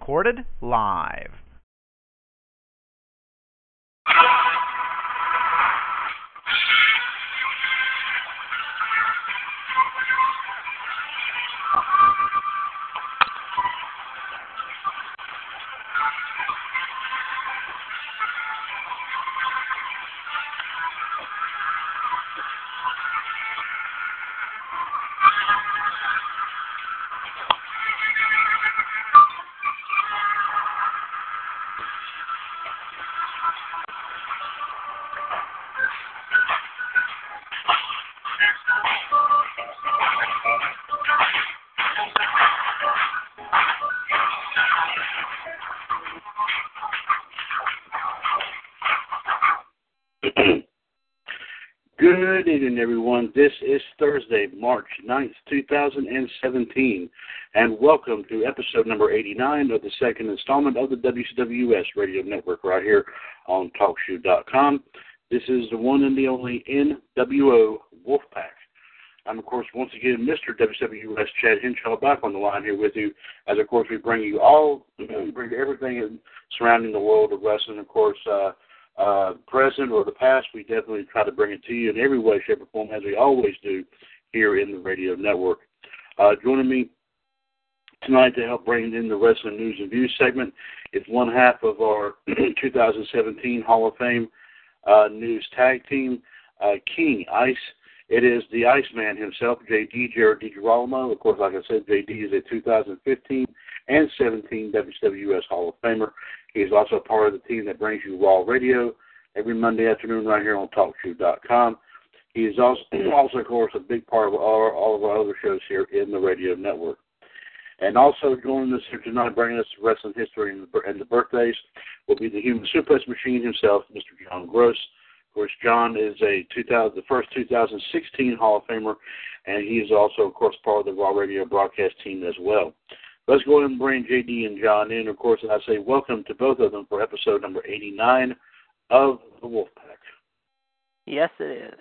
Recorded live. This is Thursday, March 9th, 2017, and welcome to episode number 89 of the second installment of the WCWS Radio Network right here on TalkShoe.com. This is the one and the only NWO Wolfpac. I'm, of course, once again Mr. WCWS Chad Henshaw back on the line here with you, as, of course, we bring you all, bring everything surrounding the world of wrestling, of course, uh, uh, present or the past, we definitely try to bring it to you in every way, shape, or form, as we always do here in the radio network. Uh, joining me tonight to help bring in the wrestling news and views segment is one half of our 2017 Hall of Fame uh, news tag team, uh, King Ice. It is the Iceman himself, JD Jared DiGirolamo. Of course, like I said, JD is a 2015 and 17 WWS Hall of Famer. He's also part of the team that brings you Raw Radio every Monday afternoon right here on TalkShoe.com. He is also, also, of course, a big part of our, all of our other shows here in the radio network. And also joining us here tonight, bringing us wrestling history and the, and the birthdays, will be the human suplex machine himself, Mr. John Gross. Of course, John is a 2000, the first 2016 Hall of Famer, and he is also, of course, part of the Raw Radio broadcast team as well. Let's go ahead and bring JD and John in. Of course, and I say welcome to both of them for episode number 89 of the Wolfpac. Yes, it is.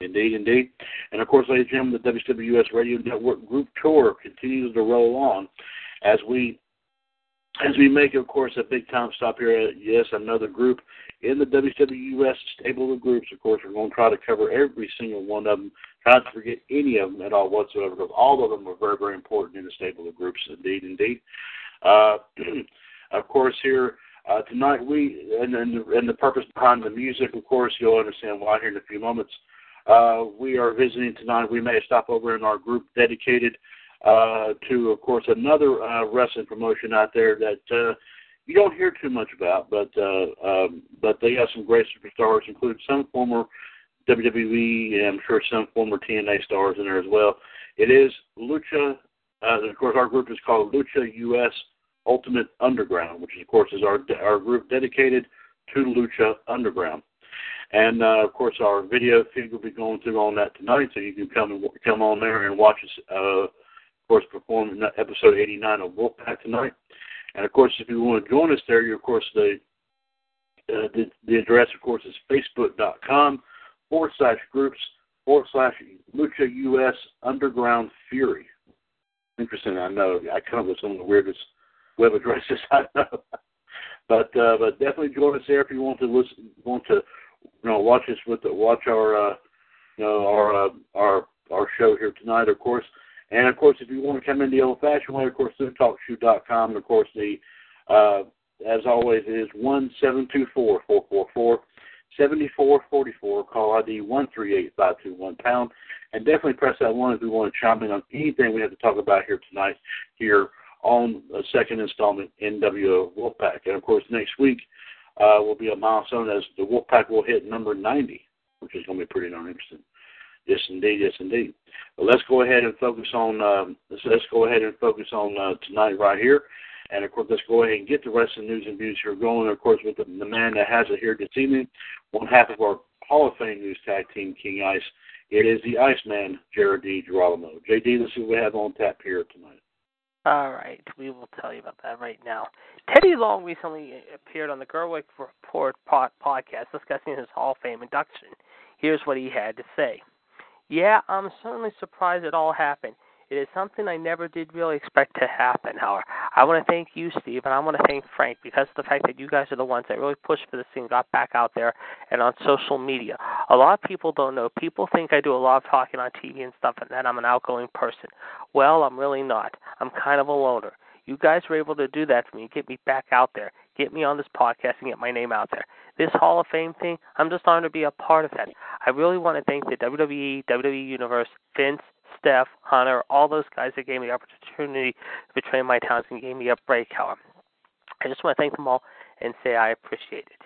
Indeed, indeed. And of course, ladies and gentlemen, the WWS Radio Network group tour continues to roll on as we as we make, of course, a big time stop here at yes, another group in the WWS stable of groups. Of course, we're going to try to cover every single one of them not to forget any of them at all whatsoever, because all of them are very, very important in the stable of groups. Indeed, indeed. Uh, of course, here uh, tonight we and, and, the, and the purpose behind the music, of course, you'll understand why here in a few moments. Uh, we are visiting tonight. We may stop over in our group dedicated uh, to, of course, another uh, wrestling promotion out there that uh, you don't hear too much about, but uh, um, but they have some great superstars, including some former WWE, and I'm sure some former TNA stars in there as well. It is Lucha. Uh, of course, our group is called LUCHAUS Ultimate Underground, which of course is our our group dedicated to Lucha Underground. And uh, of course, our video feed will be going through on that tonight, so you can come and come on there and watch us. Uh, of course, perform in episode 89 of Wolfpac tonight. And of course, if you want to join us there, you of course the uh, the, the address, of course, is facebook.com forward slash groups forward slash Lucha US Underground Fury. Interesting, I know. I come up with some of the weirdest web addresses I know. but uh, but definitely join us there if you want to listen, want to you know watch us with the, watch our uh, you know our uh, our our show here tonight, of course. And of course, if you want to come in the old-fashioned way, of course, through TalkShoe.com. And of course, the uh, as always, it is one seven two four four four four 7444, call ID 138521 pound, and definitely press that one if you want to chime in on anything we have to talk about here tonight here on the second installment NWO Wolfpac. And of course, next week uh, will be a milestone as the Wolfpac will hit number 90, which is going to be pretty darn interesting. Yes, indeed. Yes, indeed. Well, let's go ahead and focus on. Um, let's, let's go ahead and focus on uh, tonight right here. And of course, let's go ahead and get the rest of the news and views here going. Of course, with the, the man that has it here this evening, one half of our Hall of Fame news tag team, King Ice. It is the Iceman, Jared DiGirolamo. JD, let's see what we have on tap here tonight. All right, we will tell you about that right now. Teddy Long recently appeared on the Gerwick Report podcast discussing his Hall of Fame induction. Here's what he had to say. Yeah, I'm certainly surprised it all happened. It is something I never did really expect to happen, however. I want to thank you, Steve, and I want to thank Frank because of the fact that you guys are the ones that really pushed for this thing, got back out there and on social media. A lot of people don't know. People think I do a lot of talking on TV and stuff and that I'm an outgoing person. Well, I'm really not. I'm kind of a loner. You guys were able to do that for me, get me back out there, get me on this podcast, and get my name out there. This Hall of Fame thing, I'm just honored to be a part of that. I really want to thank the WWE, WWE Universe, Vince, Steph, Hunter, all those guys that gave me the opportunity to train my talents and gave me a break, however. I just want to thank them all and say I appreciate it.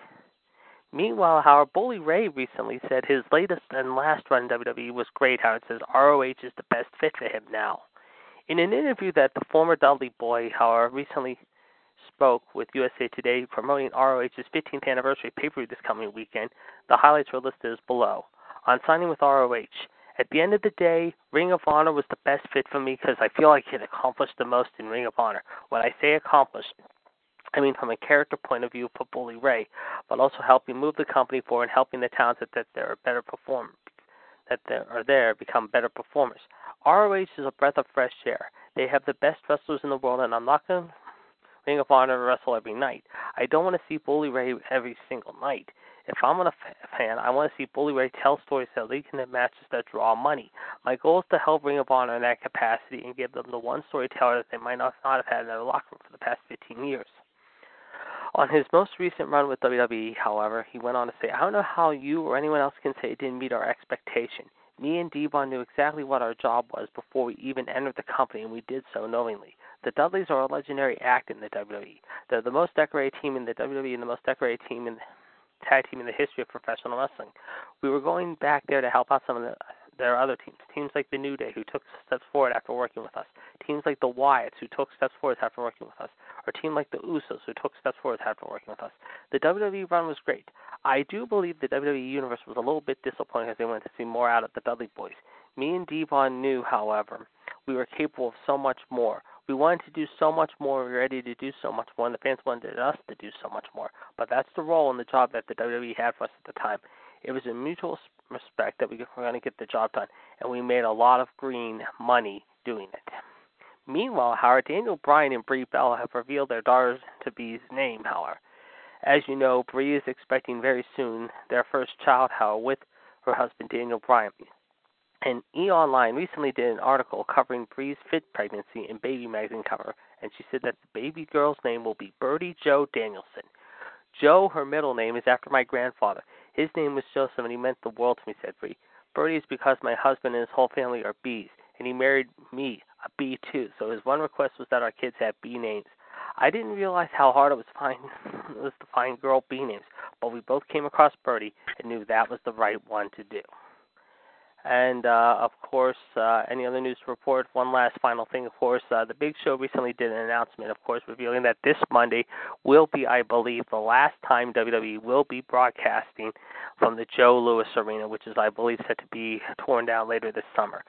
Meanwhile, Howard Bully Ray recently said his latest and last run in WWE was great. Howard says ROH is the best fit for him now. In an interview that the former Dudley boy, however, recently spoke with USA Today promoting ROH's 15th anniversary pay-per-view this coming weekend, the highlights are listed as below. On signing with ROH, at the end of the day, Ring of Honor was the best fit for me because I feel like it accomplished the most in Ring of Honor. When I say accomplished, I mean from a character point of view for Bully Ray, but also helping move the company forward and helping the talents that, that they're better perform that are there become better performers. ROH is a breath of fresh air. They have the best wrestlers in the world, and I'm not going Ring of Honor wrestle every night. I don't want to see Bully Ray every single night. If I'm a fan, I want to see Bully Ray tell stories that lead to matches that draw money. My goal is to help Ring of Honor in that capacity and give them the one storyteller that they might not, not have had in their locker room for the past 15 years. On his most recent run with WWE, however, he went on to say, I don't know how you or anyone else can say it didn't meet our expectation. Me and Devon knew exactly what our job was before we even entered the company, and we did so knowingly. The Dudleys are a legendary act in the WWE. They're the most decorated team in the WWE and the most decorated team in the tag team in the history of professional wrestling. We were going back there to help out some of the, their other teams, teams like the New Day, who took steps forward after working with us, teams like the Wyatts, who took steps forward after working with us, or team like the Usos, who took steps forward after working with us. The WWE run was great. I do believe the WWE Universe was a little bit disappointed as they wanted to see more out of the Dudley Boys. Me and Devon knew, however, we were capable of so much more. We wanted to do so much more. We were ready to do so much more, and the fans wanted us to do so much more. But that's the role and the job that the WWE had for us at the time. It was a mutual respect that we were going to get the job done, and we made a lot of green money doing it. Meanwhile, Howard Daniel Bryan and Brie Bella have revealed their daughter to be's name, however. As you know, Brie is expecting very soon their first child, however, with her husband Daniel Bryan. And E Online recently did an article covering Brie's fit pregnancy in Baby magazine cover, and she said that the baby girl's name will be Birdie Joe Danielson. Joe, her middle name, is after my grandfather. His name was Joseph, and he meant the world to me, said Brie. Birdie is because my husband and his whole family are bees, and he married me, a bee too. So his one request was that our kids have bee names. I didn't realize how hard it was find it was to find girl bee names, but we both came across Birdie and knew that was the right one to do. And uh, of course, uh, any other news to report? One last final thing, of course, uh, the Big Show recently did an announcement, of course, revealing that this Monday will be, I believe, the last time WWE will be broadcasting from the Joe Louis Arena, which is, I believe, set to be torn down later this summer.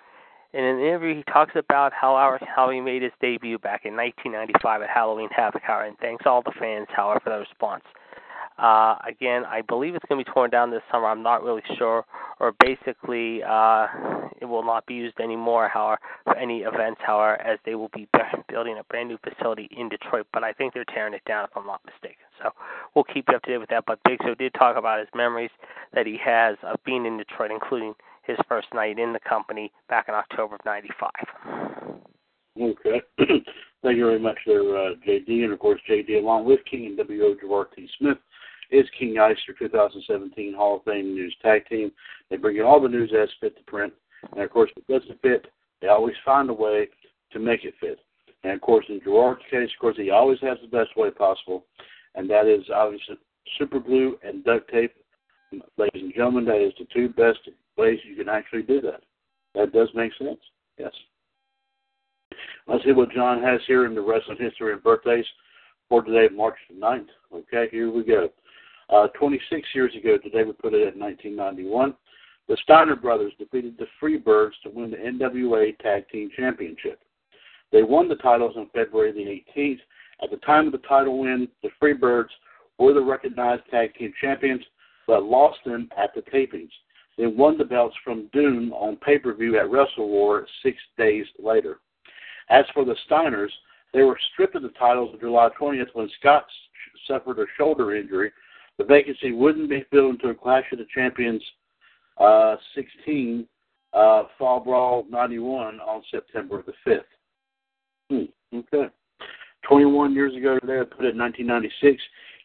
In an interview, he talks about how our, how he made his debut back in 1995 at Halloween Havoc Hour, and thanks all the fans, however, for the response. Uh, again, I believe it's going to be torn down this summer. I'm not really sure, or basically, uh, it will not be used anymore. However, for any events, however, as they will be building a brand new facility in Detroit. But I think they're tearing it down, if I'm not mistaken. So we'll keep you up to date with that. But Big Show did talk about his memories that he has of being in Detroit, including his first night in the company back in October of '95. Okay. Thank you very much there, uh, JD. And of course, JD, along with King and WO Gerard T. Smith, is King your 2017 Hall of Fame News Tag Team. They bring you all the news as fit to print. And of course, if it doesn't fit, they always find a way to make it fit. And of course, in Gerard's case, of course, he always has the best way possible, and that is obviously super glue and duct tape. Ladies and gentlemen, that is the two best ways you can actually do that. That does make sense. Yes. Let's see what John has here in the wrestling history and birthdays for today, March 9th. Okay, here we go. Uh, 26 years ago today, we put it at 1991. The Steiner brothers defeated the Freebirds to win the NWA Tag Team Championship. They won the titles on February the 18th. At the time of the title win, the Freebirds were the recognized tag team champions, but lost them at the tapings. They won the belts from Doom on pay per view at Wrestle War six days later. As for the Steiners, they were stripped of the titles on July 20th when Scott suffered a shoulder injury. The vacancy wouldn't be filled until Clash of the Champions uh, 16, uh, Fall Brawl 91 on September the 5th. Hmm, okay. 21 years ago today, I put it in 1996,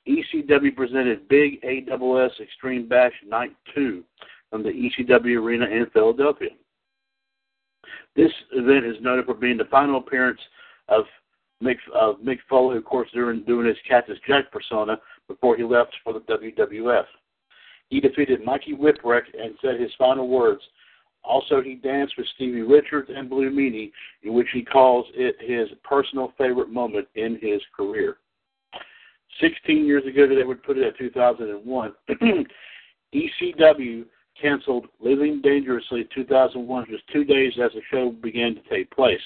ECW presented Big AWS Extreme Bash Night 2 from the ECW Arena in Philadelphia. This event is noted for being the final appearance of Mick, of Mick Foley, of course, during doing his Cactus Jack persona before he left for the WWF. He defeated Mikey Whipwreck and said his final words. Also, he danced with Stevie Richards and Blue Meanie, in which he calls it his personal favorite moment in his career. 16 years ago, they would put it at 2001. ECW canceled Living Dangerously 2001 just two days as the show began to take place.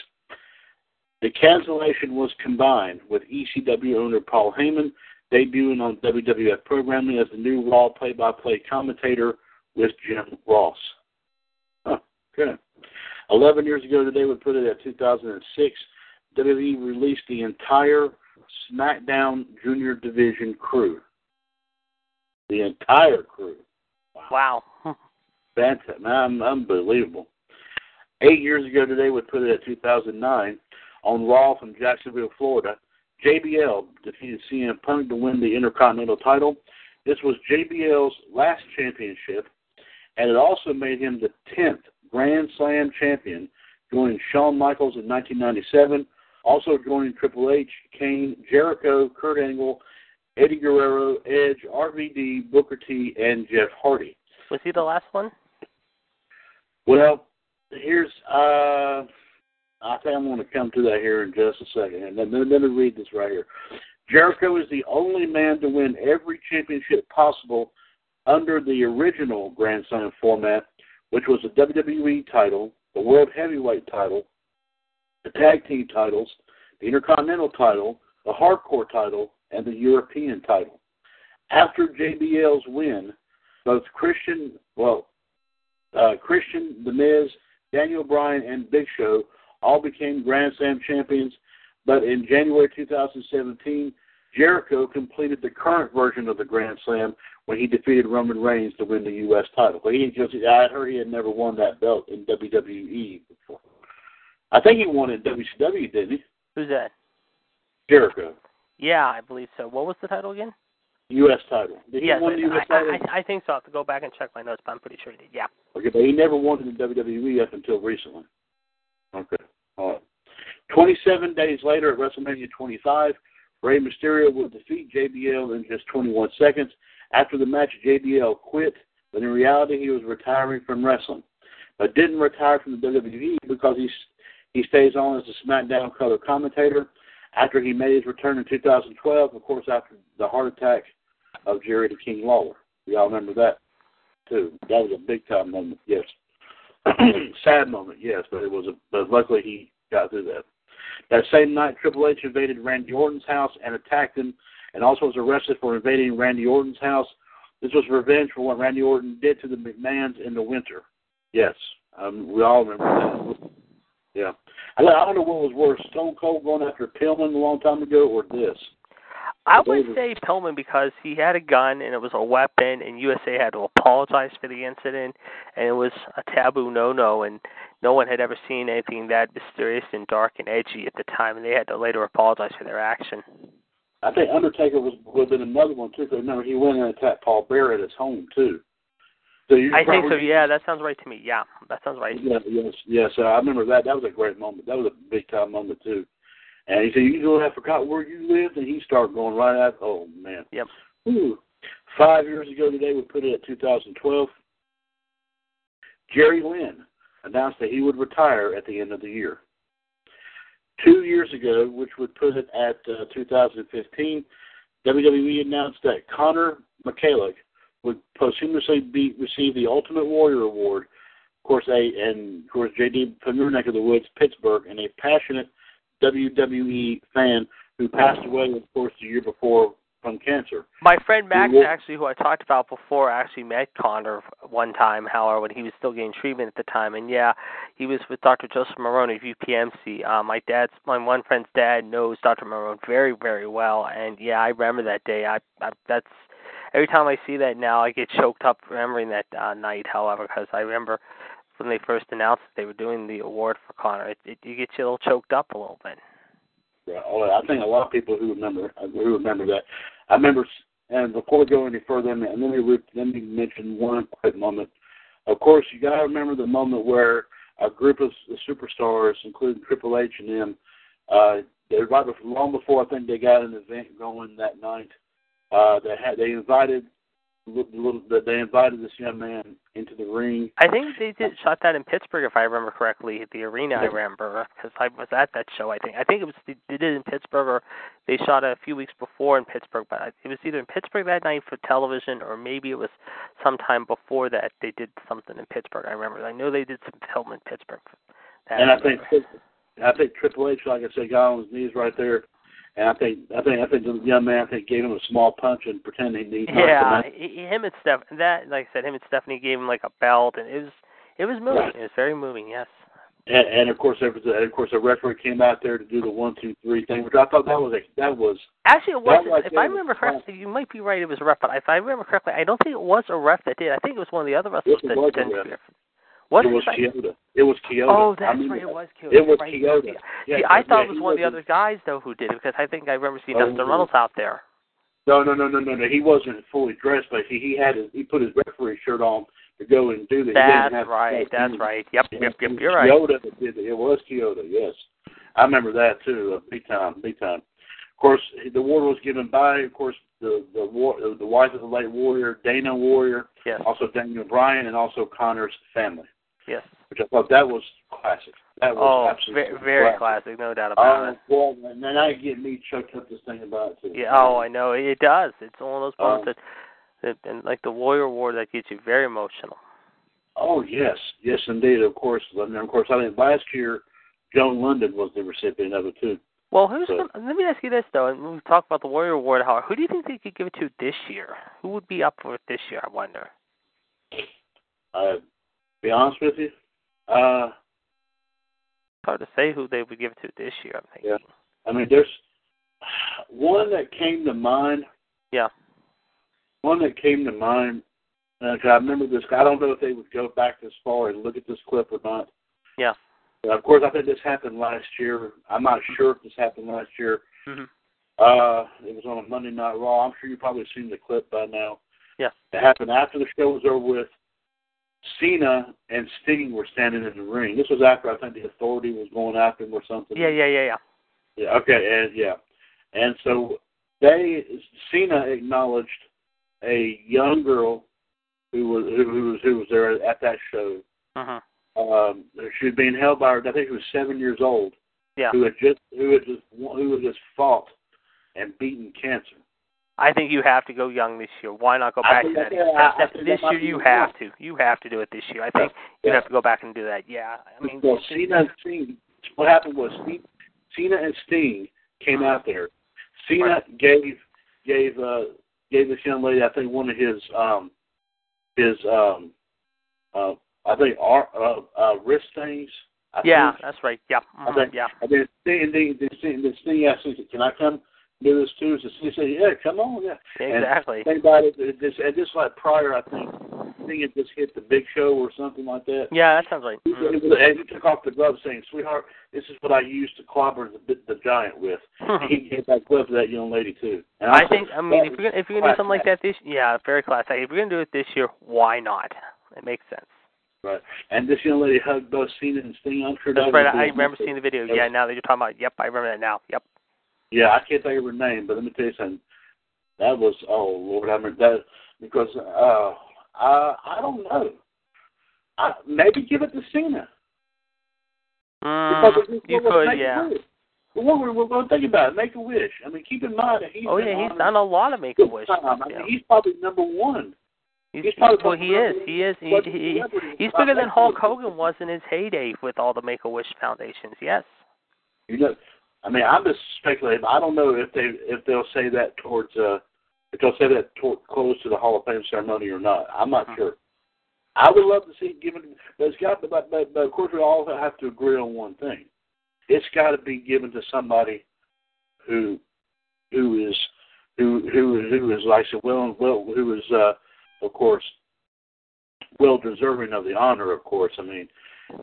The cancellation was combined with ECW owner Paul Heyman debuting on WWF programming as the new Raw play-by-play commentator with Jim Ross. Huh, good. Eleven years ago today, we put it at 2006. WWE released the entire SmackDown Junior Division crew. The entire crew. Wow. Fantastic. Man, unbelievable. Eight years ago today, we put it at 2009 on Raw from Jacksonville, Florida. JBL defeated CM Punk to win the Intercontinental title. This was JBL's last championship, and it also made him the 10th Grand Slam champion, joining Shawn Michaels in 1997, also joining Triple H, Kane, Jericho, Kurt Angle, Eddie Guerrero, Edge, RVD, Booker T, and Jeff Hardy. Was he the last one? Well, here's uh I think I'm going to come to that here in just a second. And then let me read this right here. Jericho is the only man to win every championship possible under the original Grand Slam format, which was the WWE title, the World Heavyweight title, the Tag Team titles, the Intercontinental title, the Hardcore title, and the European title. After JBL's win, both Christian, well, uh, Christian, The Miz, Daniel Bryan, and Big Show all became Grand Slam champions. But in January 2017, Jericho completed the current version of the Grand Slam when he defeated Roman Reigns to win the U.S. title. But he just, I heard he had never won that belt in WWE before. I think he won in WCW, didn't he? Who's that? Jericho. Yeah, I believe so. What was the title again? U.S. title. Did he yes, win the U.S. I, title? I, I think so. I have to go back and check my notes, but I'm pretty sure he did. Yeah. Okay, but he never won in WWE up until recently. Okay. All right. 27 days later at WrestleMania 25, Rey Mysterio would defeat JBL in just 21 seconds. After the match, JBL quit, but in reality, he was retiring from wrestling. But didn't retire from the WWE because he's, he stays on as a SmackDown color commentator. After he made his return in 2012, of course, after the heart attack of Jerry the King Lawler. Y'all remember that, too. That was a big time moment, yes. Sad moment, yes, but it was a. But luckily he got through that. That same night, Triple H invaded Randy Orton's house and attacked him, and also was arrested for invading Randy Orton's house. This was revenge for what Randy Orton did to the McMahons in the winter. Yes, um, we all remember that. Yeah, I, I don't know what was worse: Stone Cold going after Pillman a long time ago, or this. I would say Pillman because he had a gun and it was a weapon, and USA had to apologize for the incident, and it was a taboo no-no, and no one had ever seen anything that mysterious and dark and edgy at the time, and they had to later apologize for their action. I think Undertaker was would have been another one too. Because remember, he went and attacked Paul Bearer at his home too. So you I think so. Yeah, that sounds right to me. Yeah, that sounds right. Yeah, yes, yes. Uh, I remember that. That was a great moment. That was a big time moment too. And he said, "You know, I forgot where you lived," and he started going right out. Oh man. Yep. Ooh. Five years ago today, we put it at 2012. Jerry Lynn, announced that he would retire at the end of the year. Two years ago, which would put it at uh, 2015, WWE announced that Connor Michalek would posthumously be, receive the Ultimate Warrior Award. Of course, a and of course JD from your neck of the woods, Pittsburgh, and a passionate WWE fan who passed away, of course, the year before from cancer. My friend Max, Well- actually, who I talked about before, actually met Connor one time, however, when he was still getting treatment at the time. And yeah, he was with Dr. Joseph Marone of UPMC. Uh, my dad's, my one friend's dad knows Dr. Marone very, very well. And yeah, I remember that day. I, I that's every time I see that now, I get choked up remembering that uh, night. However, because I remember when they first announced that they were doing the award for Connor, it, it you get you a little choked up a little bit. Yeah, I think a lot of people who remember who remember that. I remember, and before we go any further, and let me let me mention one quick moment. Of course, you got to remember the moment where a group of s- superstars, including Triple H and them, uh, they right before, long before I think they got an event going that night. Uh, they had they invited little they invited this young man into the ring. I think they did shot that in Pittsburgh, if I remember correctly, at the arena. I remember because I was at that show. I think I think it was they did it in Pittsburgh, or they shot it a few weeks before in Pittsburgh. But it was either in Pittsburgh that night for television, or maybe it was sometime before that they did something in Pittsburgh. I remember. I know they did some film in Pittsburgh. That and I remember. think I think Triple H, like I said, got on his knees right there. And I think I think I think the young man I think gave him a small punch and pretended he Yeah, he- him and Steph. That, like I said, him and Stephanie gave him like a belt, and it was it was moving. Right. It was very moving. Yes. And, and of course, there was a, and of course, a referee came out there to do the one, two, three thing, which I thought that was a, that was Actually, it wasn't. right if I remember correctly, you might be right. It was a ref, but if I remember correctly, I don't think it was a ref that did. I think it was one of the other wrestlers Yes, that was a didn't. ref. Was it was right? Kyoto. It was Kyoto. Oh, I that's mean, right. It was Kyoto. It was right. Kyoto. Yeah, See, I thought yeah, it was one of the other guys though who did it because I think I remember seeing Oh. Dustin Runnels out there. No, no, no, no, no, no. He wasn't fully dressed, but he he had his he put his referee shirt on to go and do that. That's right. That's he- right. Yep. Yeah, Yep. Yep. You're right. Kyoto did it. It was Kyoto, yes. I remember that too, uh, big time, big time. Of course, the award was given by, of course, the the war, the wife of the late warrior, Dana Warrior, Yes. also Daniel Bryan, and also Connor's family, Yes. which I thought that was classic. That was Oh, absolutely very, very classic. classic. No doubt about Oh, it. well, and I get me choked up this thing about it too. Yeah. Oh, I know. It does. It's one of those moments Um, that, that, and like the Warrior Award, that gets you very emotional. Oh yes, yes indeed. Of course, and of course, I think last year Joan Lunden was the recipient of it too. Well, who's So- gonna, let me ask you this though, and we talk about the Warrior Award. How who do you think they could give it to this year? Who would be up for it this year? I wonder. Uh, be honest with you, uh, hard to say who they would give it to this year. I'm thinking. Yeah. I mean, there's one that came to mind. Yeah. One that came to mind. Uh, 'cause I remember this. I don't know if they would go back this far and look at this clip or not. Yeah. But of course, I think this happened last year. I'm not sure if this happened last year. hmm Uh, it was on a Monday Night Raw. I'm sure you've probably seen the clip by now. Yeah. It happened after the show was over with. Cena and Sting were standing in the ring. This was after I think the Authority was going after him or something. Yeah, yeah, yeah, yeah. Yeah. Okay. And yeah, and so they Cena acknowledged a young girl who was who, who was who was there at that show. hmm Um, she was being held by her. I think she was seven years old. Yeah. Who had just who had just who had just fought and beaten cancer. I think you have to go young this year. Why not go back to that? That- I this year you have to. You have to do it this year. I think you have to go back and do that. Yeah. I mean, well, Cena and Sting. What happened was Cena, Cena and Sting came out there. Cena Right. gave gave uh gave this young lady I think one of his um his um uh I think ar- uh, uh wrist things. I yeah, think. that's right. Yeah. I mhm, think Yeah. and then Sting and then then Sting, then Sting asked Can I come do this too? So Sting said, Yeah, come on, yeah. And Exactly. Think about it, this and this like prior I think I think it just hit the big show or something like that. Yeah, that sounds right. He- Mhm. And he took off the glove saying, Sweetheart, this is what I used to clobber the, the giant with. And he gave that glove to that young lady too. And I said, think. I mean, if you're gonna, if you're gonna do something like that this, yeah, very classic. If you're gonna do it this year, why not? It makes sense. Right. And this young lady hugged both Cena and Sting. I'm sure That's right. I remember seeing the video. Yeah. Now that you're talking about, yep, I remember that now. Yep. Yeah, I can't think of her name, but let me tell you something. That was oh Lord, I mean that because uh I I don't know. I, maybe give it to Cena. Mm, Because you could, yeah. wish. Well, we're, we're, we're think about it. Make a wish. I mean, keep in mind that he's Oh yeah, he's done a lot of Make a Wish. I mean, Yeah. he's probably number one. He's, he's probably well, he is. He is. He, he, he's bigger than Hulk Hogan was in his heyday with all the Make a Wish foundations. Yes. You know, I mean, I'm just speculating. I don't know if they if they'll say that towards uh if they'll say that toward, close to the Hall of Fame ceremony or not. I'm not Mhm. sure. I would love to see it given, but it's got. But, but, but of course, we all have to agree on one thing. It's got to be given to somebody who who is who who who is like I said, well well who is uh of course well deserving of the honor. Of course, I mean.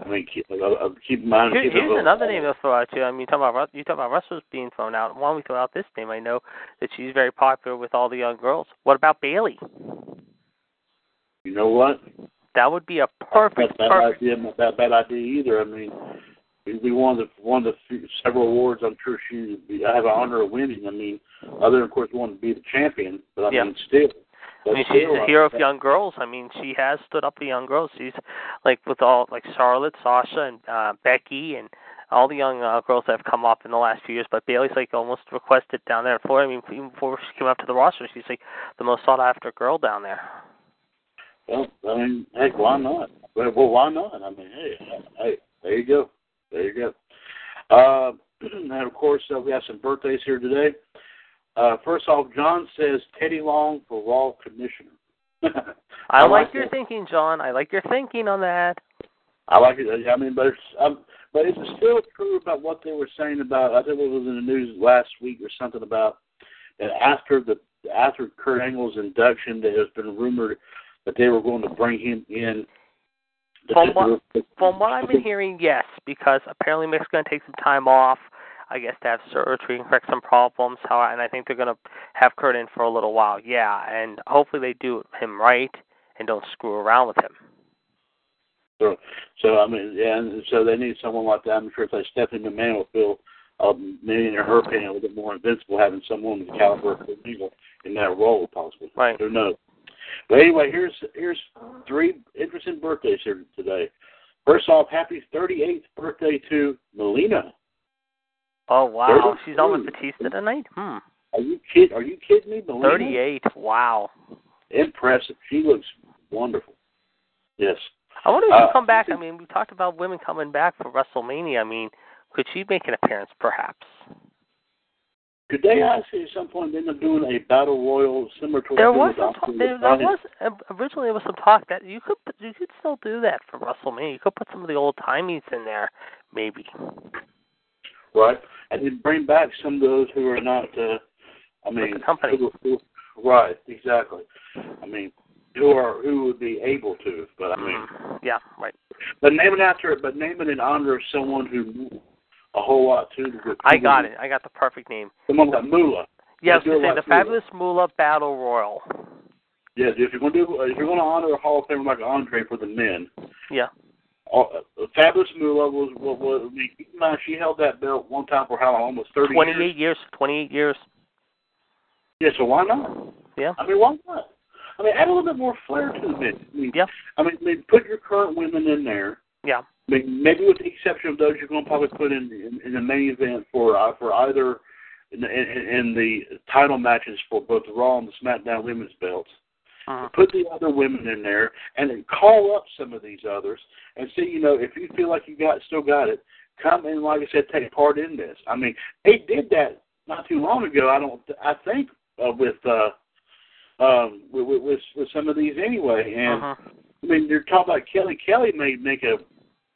I mean, keep, uh, uh, keep in mind. Here, keep here's another name they'll throw out too. I mean, you talk about you talk about wrestlers being thrown out. Why don't we throw out this name? I know that she's very popular with all the young girls. What about Bayley? You know what? That would be a perfect, Not bad perfect. idea. Not bad, bad idea either. I mean, we, we won the won the few, several awards. I'm sure she would be, I have an honor of winning. I mean, other than of course wanting to be the champion, but I Yeah. mean still. I mean, she's a hero of young girls. I mean, she has stood up for young girls. She's like with all like Charlotte, Sasha, and uh, Becky, and all the young uh, girls that have come up in the last few years. But Bayley's like almost requested down there for. I mean, even before she came up to the roster, she's like the most sought after girl down there. Well, I mean, heck, why not? Well, well why not? I mean, hey, hey, there you go, there you go. Uh, and of course, uh, we have some birthdays here today. Uh, first off, John says Teddy Long for Raw Commissioner. I, I like like your that. thinking, John. I like your thinking on that. I like it. I mean, but it's, um, but it's still true about what they were saying about. I think it was in the news last week or something about that after the after Kurt Angle's induction, there has been rumored that they were going to bring him in. From what- From what I've been hearing, yes, because apparently Mick's going to take some time off. I guess to have surgery and correct some problems. How and I think they're going to have Kurt in for a little while. Yeah, and hopefully they do him right and don't screw around with him. So, so I mean, yeah, and so they need someone like that. I'm sure if they Stephanie McMahon will feel, uh, maybe in her opinion, a little bit more invincible having someone with the caliber of Angle in that role, possibly. Right. Who knows? But anyway, here's here's three interesting birthdays here today. First off, happy 38th birthday to Melina. Oh wow, she's on with Batista tonight. Hmm. Are you kid? Are you kidding me? Melina? Thirty-eight. Wow. Impressive. She looks wonderful. Yes. I wonder if she'll Uh, come back. I mean, we talked about women coming back for WrestleMania. I mean, could she make an appearance, perhaps? Could they actually at some point end up doing a battle royal similar to There was some talk, there, there was uh, originally there was some talk that you could you could still do that for WrestleMania. You could put some of the old timies in there, maybe. Right? And then bring back some of those who are not. Uh, I mean, company. who- who- right? Exactly. I mean, who are who would be able to? But I mean, Mm, yeah, right. but name it after, it. but name it in honor of someone who a whole lot too. I got it. I got the perfect name. Someone like Moolah. Yeah, I was do gonna it say like the. Fabulous Moolah Battle Royal. Yeah, if you're going to do, if you're going to honor a Hall of Famer like Andre for the men, Yeah. Fabulous Moolah was, was, was I mean, keep in mind she held that belt one time for how long? Almost thirty years. Twenty-eight years. Twenty-eight years. Yeah, so why not? Yeah. I mean, why not? I mean, add a little bit more flair to the men. I mean, Yeah. I mean, I mean, put your current women in there. Yeah. I mean, maybe with the exception of those you're going to probably put in in, in the main event for uh, for either in the, in, in the title matches for both the Raw and the SmackDown women's belts. Uh-huh. Put the other women in there and then call up some of these others and see, you know, if you feel like you got still got it, come and like I said, take part in this. I mean, they did that not too long ago. I don't. I think uh, with uh, um, with, with with some of these anyway. And Uh-huh. I mean, you're talking about Kelly. Kelly may make a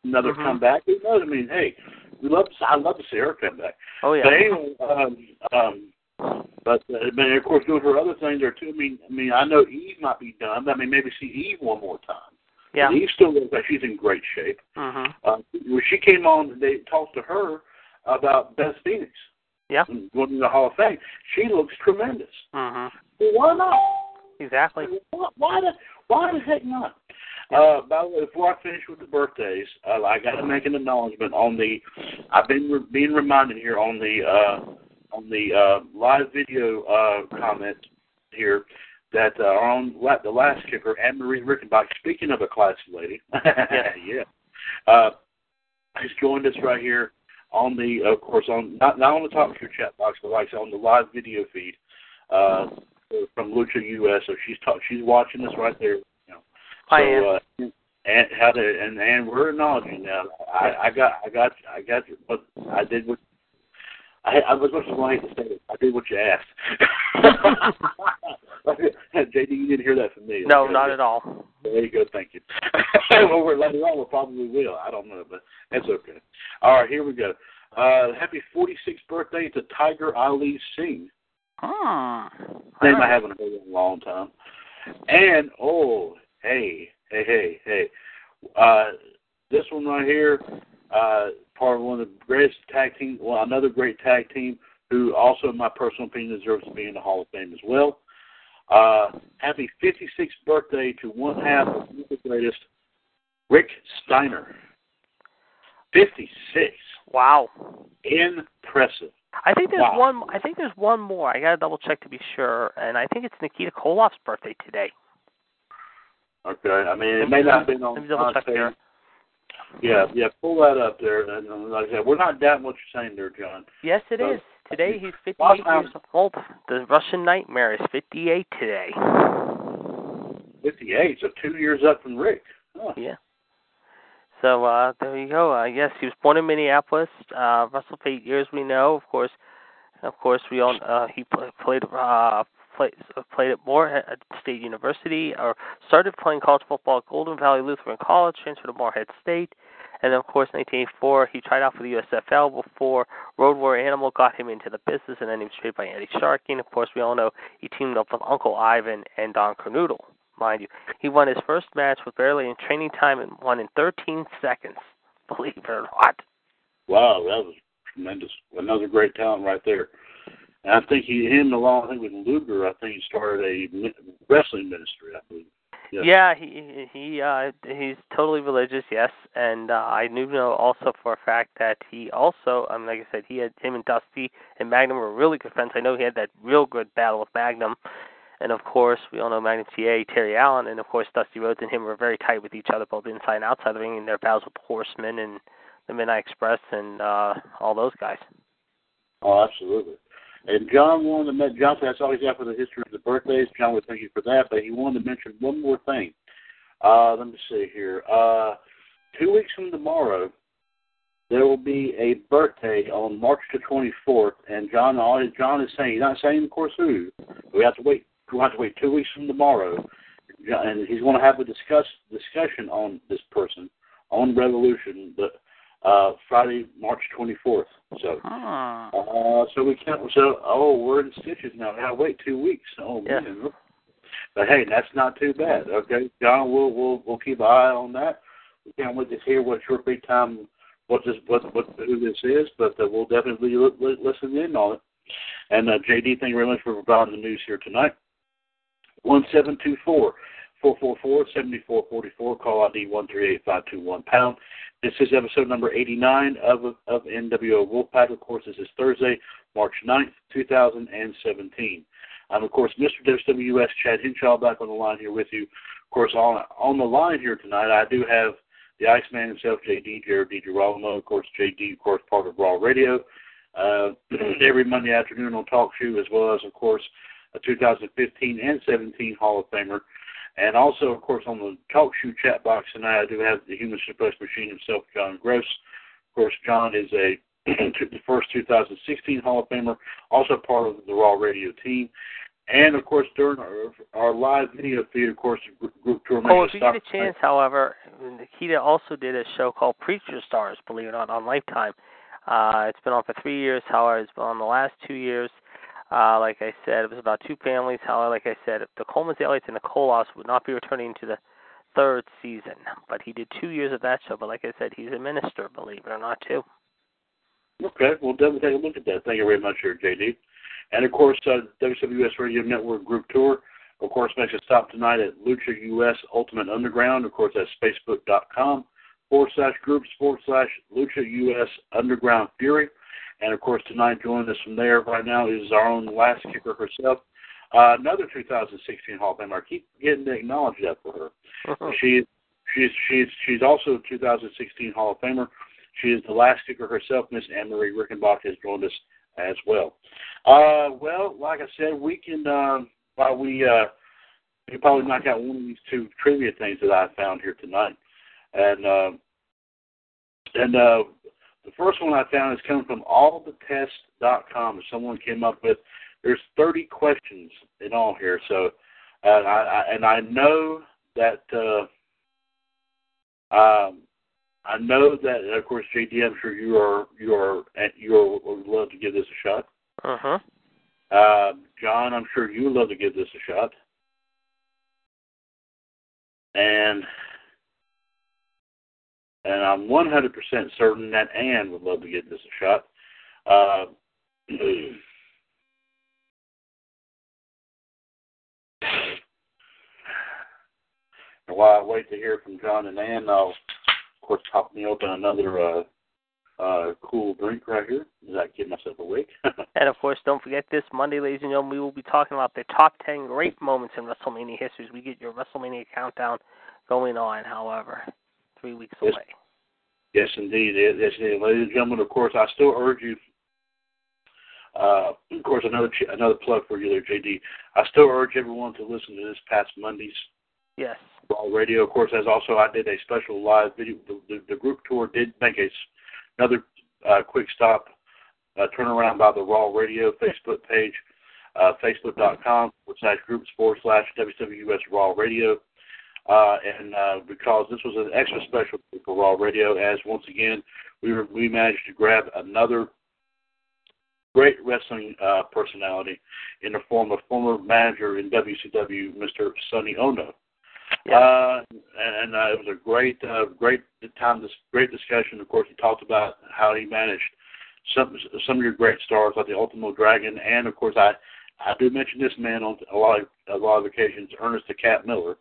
another Mhm. comeback. Who knows? I mean, hey, we love. To, I love to see her come back. Oh yeah. But anyway, um, um, but uh, but of course, doing her other things there too. I mean, I mean, I know Eve might be done. But I mean, maybe see Eve one more time. Yeah. Eve still looks like she's in great shape. Mhm. Uh, when she came on, they talked to her about Beth Phoenix. Yeah. Going to the Hall of Fame. She looks tremendous. Mhm. Well, why not? Exactly. Why, why the why the heck not? Uh, by the way, before I finish with the birthdays, uh, I got to make an acknowledgement on the. I've been re- being reminded here on the uh, on the uh, live video uh, comment here that uh, our own la- the last kicker, Anne Marie Rickenbach. Speaking of a classy lady, yeah, uh, has joined us right here on the, of course, on not not on the top of your chat box, but like on the live video feed uh, from Lucha US. So she's ta- she's watching us right there. You know. So, I am. Uh, and how to and and we're acknowledging now. I, I got I got I got what I did what I, I was I hate to say. I did what you asked. JD, you didn't hear that from me. No, Okay. not at all. There you go. Thank you. well, we're later on. We probably will. I don't know, but that's okay. All right, here we go. Uh, happy 46th birthday to Tiger Ali Singh. Hmm. Name I haven't heard in a long time. And oh, hey, hey, hey, hey. Uh, this one right here, uh, part of one of the greatest tag team. Well, another great tag team who also, in my personal opinion, deserves to be in the Hall of Fame as well. Uh, happy 56th birthday to one half of the greatest, Rick Steiner. 56. Wow. Impressive. I think there's Wow. one. I think there's one more. I gotta double check to be sure, and I think it's Nikita Koloff's birthday today. Okay, I mean it may not have been on Let me double check here. Yeah, yeah, pull that up there. And like I said, we're not doubting what you're saying there, John. Yes, it So- is. Today he's 58 Last years old. The Russian Nightmare is 58 today. 58, so two years up from Rick. Huh. Yeah. So uh there you go. Uh, yes, he was born in Minneapolis. Uh, wrestled for eight years. We know, of course. Of course, we all uh, he pl- played uh, played played at Morehead State University, or started playing college football at Golden Valley Lutheran College, transferred to Morehead State, and then of course, 1984, he tried out for the USFL before Road Warrior Animal got him into the business, and then he was traded by Andy Sharkey. And of course, we all know he teamed up with Uncle Ivan and Don Kernodle. Mind you, he won his first match with barely any training time and won in 13 seconds. Believe it or not. Wow, that was tremendous. Another great talent right there. And I think he, him along, I think with Luger, I think he started a wrestling ministry. I believe. Yeah. Yeah, he he uh he's totally religious, yes, and uh, I do know also for a fact that he also, um, like I said, he had him and Dusty and Magnum were really good friends. I know he had that real good battle with Magnum, and of course we all know Magnum TA, Terry Allen, and of course Dusty Rhodes and him were very tight with each other, both inside and outside the ring, in their battles with Horsemen and the Midnight Express and uh all those guys. Oh, absolutely. And John wanted to mention, John said that's all he's got for the history of the birthdays. John would thank you for that, but he wanted to mention one more thing. Uh, let me see here. Uh, two weeks from tomorrow, there will be a birthday on March the 24th, and John, John is saying, he's not saying, of course, who. We have to wait. We have to wait two weeks from tomorrow, and he's going to have a discuss discussion on this person on Revolution, but uh, Friday, March 24th. So. Hmm. Uh, so we can't. So oh, we're in stitches now. We gotta wait two weeks. Oh Yeah. man. But hey, that's not too bad. Okay, John, we'll we'll we'll keep an eye on that. We can't wait to hear what your big time, what this what what who this is. But uh, we'll definitely li- li- listen in on it. And uh, JD, thank you very much for providing the news here tonight. One seven two four. 444-7444, call ID 138521 pound. This is episode number 89 of of NWO Wolfpac. Of course, this is Thursday, March 9th, 2017. I'm, of course, Mr. WWS Chad Hinshaw back on the line here with you. Of course, on on the line here tonight, I do have the Iceman himself, JD, Jared DiGirolamo. Of course, JD, of course, part of Raw Radio. Uh, every Monday afternoon on Talk Show, as well as, of course, a 2015 and 17 Hall of Famer. And also, of course, on the Talk Show chat box tonight, I do have the Human Suplex Machine himself, John Gross. Of course, John is a the first 2016 Hall of Famer, also part of the Raw Radio team. And of course, during our, our live video feed, of course, the group tour. Oh, if you get a chance, however, Nikita also did a show called Preachers' Daughters, believe it or not, on Lifetime. Uh, it's been on for three years. However, it's been on the last two years. Uh, like I said, it was about two families. However, like I said, the Coleman Aliens and the Colas would not be returning to the third season. But he did two years of that show. But like I said, he's a minister, believe it or not, too. Okay, we'll definitely take a look at that. Thank you very much, here, JD. And of course, uh, WWS Radio Network Group Tour, of course, makes a stop tonight at LUCHAUS Ultimate Underground. Of course, that's facebook.com forward slash groups forward slash Lucha US Underground Fury. And of course, tonight joining us from there right now is our own last kicker herself, Uh, another 2016 Hall of Famer. I keep getting to acknowledge that for her. She she's she's she's also a 2016 Hall of Famer. She is the last kicker herself. Miss Anne Marie Rickenbach has joined us as well. Uh, well, like I said, we can uh, while we uh, we can probably knock out one of these two trivia things that I found here tonight, and uh, and uh, the first one I found is coming from allthetest.com. Someone came up with there's 30 questions in all here, so uh, I, I and I know that. Uh, um, I know that, of course, JD. I'm sure you are you are you are would love to give this a shot. Mhm. Uh, John, I'm sure you would love to give this a shot. And and I'm 100% certain that Ann would love to give this a shot. Uh, and while I wait to hear from John and Ann, I'll, of course, pop me open another uh, uh, cool drink right here. That get myself awake? And of course, don't forget this Monday, ladies and gentlemen, we will be talking about the top 10 great moments in WrestleMania history. We get your WrestleMania countdown going on, however, three weeks Yes. away. Yes, indeed. Yes, indeed. Ladies and gentlemen, of course, I still urge you. Uh, of course, another ch- another plug for you there, JD. I still urge everyone to listen to this past Monday's Yes. Raw Radio. Of course, as also I did a special live video. The, the, the group tour did make a another uh, quick stop uh, turnaround by the Raw Radio Facebook page, uh, facebook.com forward slash groups forward slash WWS Raw Radio. Uh, and uh, because this was an extra special for Raw Radio, as once again we were, we managed to grab another great wrestling uh, personality in the form of former manager in WCW, Mr. Sonny Ono. Yeah. Uh, and uh, it was a great, uh, great time, this great discussion. Of course, he talked about how he managed some some of your great stars like the Ultimo Dragon, and of course, I I do mention this man on a lot of, a lot of occasions, Ernest the Cat Miller.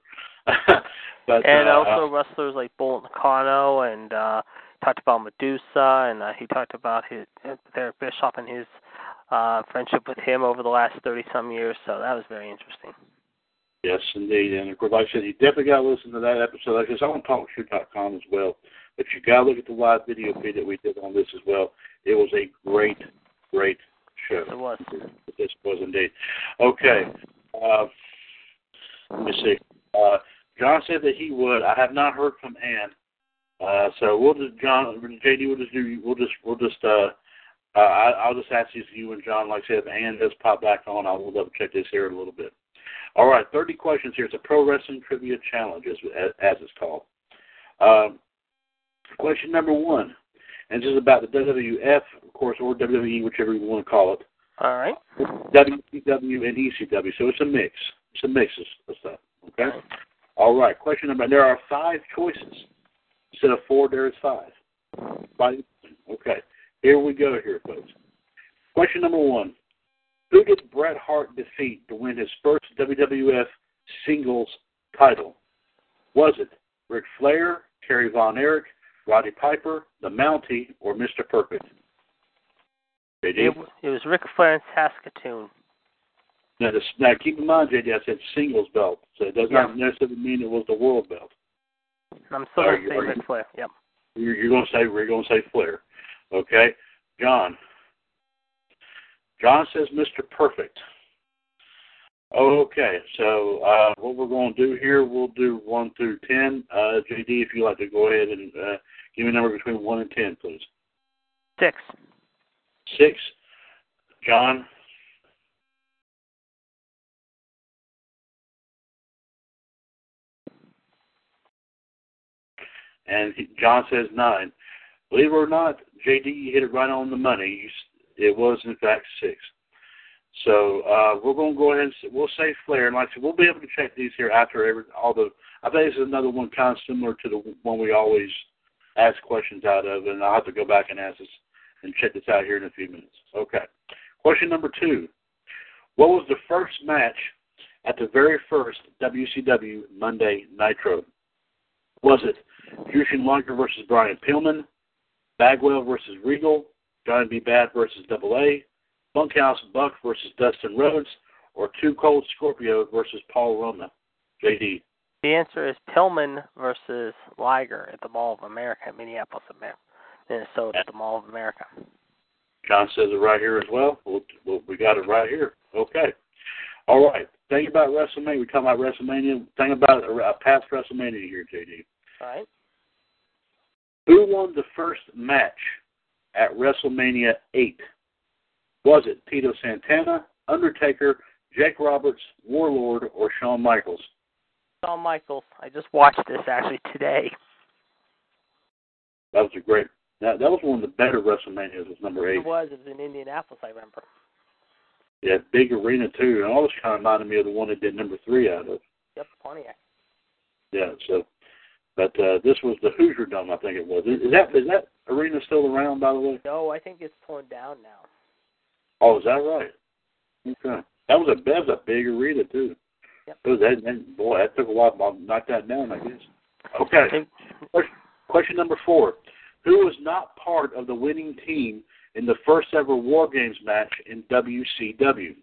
but and uh, also wrestlers like Bull Nakano and uh talked about Medusa and uh, he talked about his Eric Bischoff and his uh friendship with him over the last thirty some years, so that was very interesting. Yes, indeed. And of course, like I said, you definitely got to listen to that episode. Like I said, on TalkShoe.com as well. But you got to look at the live video feed that we did on this as well. It was a great, great show. It was. This was indeed. Okay. Uh, let me see. Uh, John said that he would. I have not heard from Ann. Uh, so we'll just John JD. We'll just do. We'll just. We'll just. Uh, uh, I, I'll just ask to you and John. Like I said, if Ann does pop back on, I will double check this here in a little bit. All right, 30 questions here. It's a pro wrestling trivia challenge, as, as it's called. Um, question number one, and this is about the WWF, of course, or WWE, whichever you want to call it. All right. WCW and ECW. So it's a mix. It's a mix of stuff. Okay. All right. Question number. There are five choices instead of four. There is five. Five. Okay. Here we go. Here, folks. Question number one. Who did Bret Hart defeat to win his first WWF singles title? Was it Ric Flair, Terry Von Erich, Roddy Piper, the Mountie, or Mr. Perfect? It, it was Ric Flair and Saskatoon. Now, this, now keep in mind, JD, I said singles belt, so it does not necessarily mean it was the world belt. I'm still Are gonna you- say are Ric Flair. Yep. You're, you're going to say we're going to say Flair, okay? John. John says Mr. Perfect. Okay, so uh, what we're going to do here, we'll do one through ten. Uh, JD, if you'd like to go ahead and uh, give me a number between one and ten, please. Six. Six. John. And John says nine. Believe it or not, JD, hit it right on the money. It was in fact six. So uh, we're going to go ahead and we'll say Flair, and like I said, we'll be able to check these here after every the. I think this is another one kind of similar to the one we always ask questions out of, and I'll have to go back and ask this and check this out here in a few minutes. Okay. Question number two. What was the first match at the very first WCW Monday Nitro? Was it Jushin Liger versus Brian Pillman, Bagwell versus Regal, Johnny B. Bad versus Double A, Bunkhouse Buck versus Dustin Rhodes, or Two Cold Scorpio versus Paul Roma? JD. The answer is Pillman versus Liger at the Mall of America, in Minneapolis, Minnesota, at the Mall of America. John says it right here as well. We'll, we'll, got it right here. Okay. All right. Think about WrestleMania. We talk about WrestleMania. Think about a past WrestleMania here, JD. All right. Who won the first match at WrestleMania 8? Was it Tito Santana, Undertaker, Jake Roberts, Warlord, or Shawn Michaels? Shawn Michaels. I just watched this actually today. That was a great. That that was one of the better WrestleManias. Was number eight. It was. It was in Indianapolis. I remember. Yeah, big arena too, and all this kind of reminded me of the one that did number three out of. Yep, Pontiac. Yeah. So, but uh, this was the Hoosier Dome, I think it was. Is, that is that arena still around, by the way? No, I think it's torn down now. Oh, is that right? Okay. That was a that was a big arena too. Yep. That, that boy, that took a while to knock that down, I guess. Okay. Question, question number four. Who was not part of the winning team in the first ever War Games match in WCW?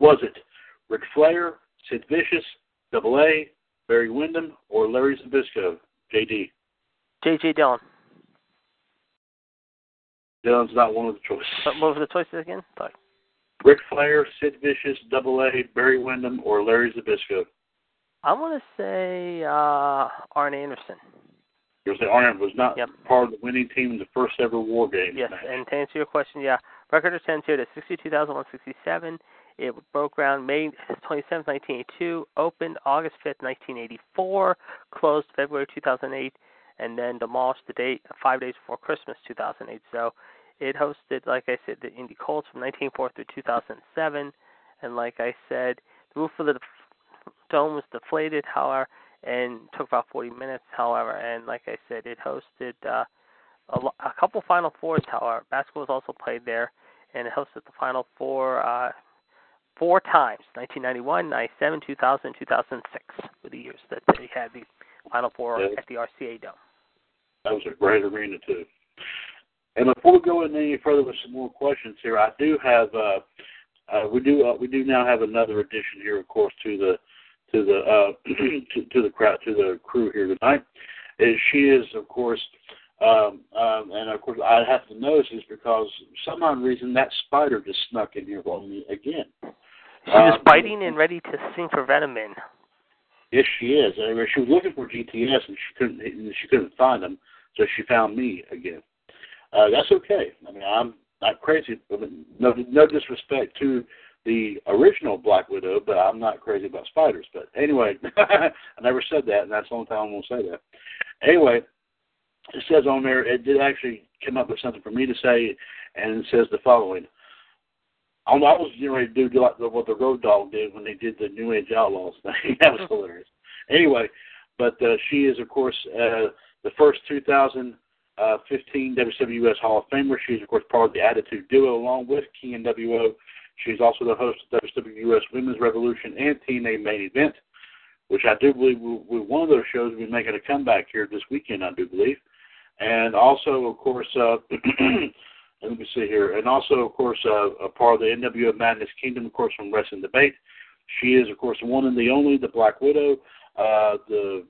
Was it Ric Flair, Sid Vicious, Double A, Barry Windham, or Larry Zbyszko? JD. J.J. Dillon. Dillon's not one of the choices. What were the choices again? Sorry. Ric Flair, Sid Vicious, Double A, Barry Windham, or Larry Zbyszko? I want to say uh, Arn Anderson. You'll say Arn was not Yep. part of the winning team in the first ever War Games Yes, match. and to answer your question, yeah, record attendance here to 62,167. It broke ground May 27, 1982, opened August 5, 1984, closed February 2008, and then demolished the date five days before Christmas 2008. So it hosted, like I said, the Indy Colts from 1904 through 2007, and like I said, the roof of the dome was deflated, however, and took about 40 minutes, however, and like I said, it hosted. Uh, a, lo- a couple Final Fours, however. Basketball was also played there, and it hosted the Final Four uh, four times 1991, 97, 2000, 2006 were the years that they had the Final Four Yeah. at the RCA Dome. That was a great arena too. And before we go any further with some more questions here, I do have uh, uh, we do uh, we do now have another addition here, of course, to the to the uh, to, to the crowd to the crew here tonight. Is she is of course, um, um, and of course I have to notice this because for some odd reason that spider just snuck in here on me again. She was Um, biting and ready to sing for Venomin. Yes, she is. I mean, she was looking for GTS and she couldn't. She couldn't find them, so she found me again. Uh, that's okay. I mean, I'm not crazy. I mean, No, no disrespect to the original Black Widow, but I'm not crazy about spiders. But anyway, I never said that, and that's the only time I'm to say that. Anyway, it says on there. It did actually come up with something for me to say, and it says the following. I I was getting ready to do like the, what the Road Dog did when they did the New Age Outlaws thing. that was hilarious. Anyway, but uh, she is, of course, uh, the first 2015 WWS Hall of Famer. She's, of course, part of the Attitude Duo along with King and WO. She's also the host of WWS Women's Revolution and TNA Main Event, which I do believe will, will one of those shows will be making a comeback here this weekend, I do believe. And also, of course, uh, let me see here. And also, of course, uh, a part of the NWO Madness Kingdom, of course, from Wrestling Debate. She is, of course, the one and the only, the Black Widow, uh, the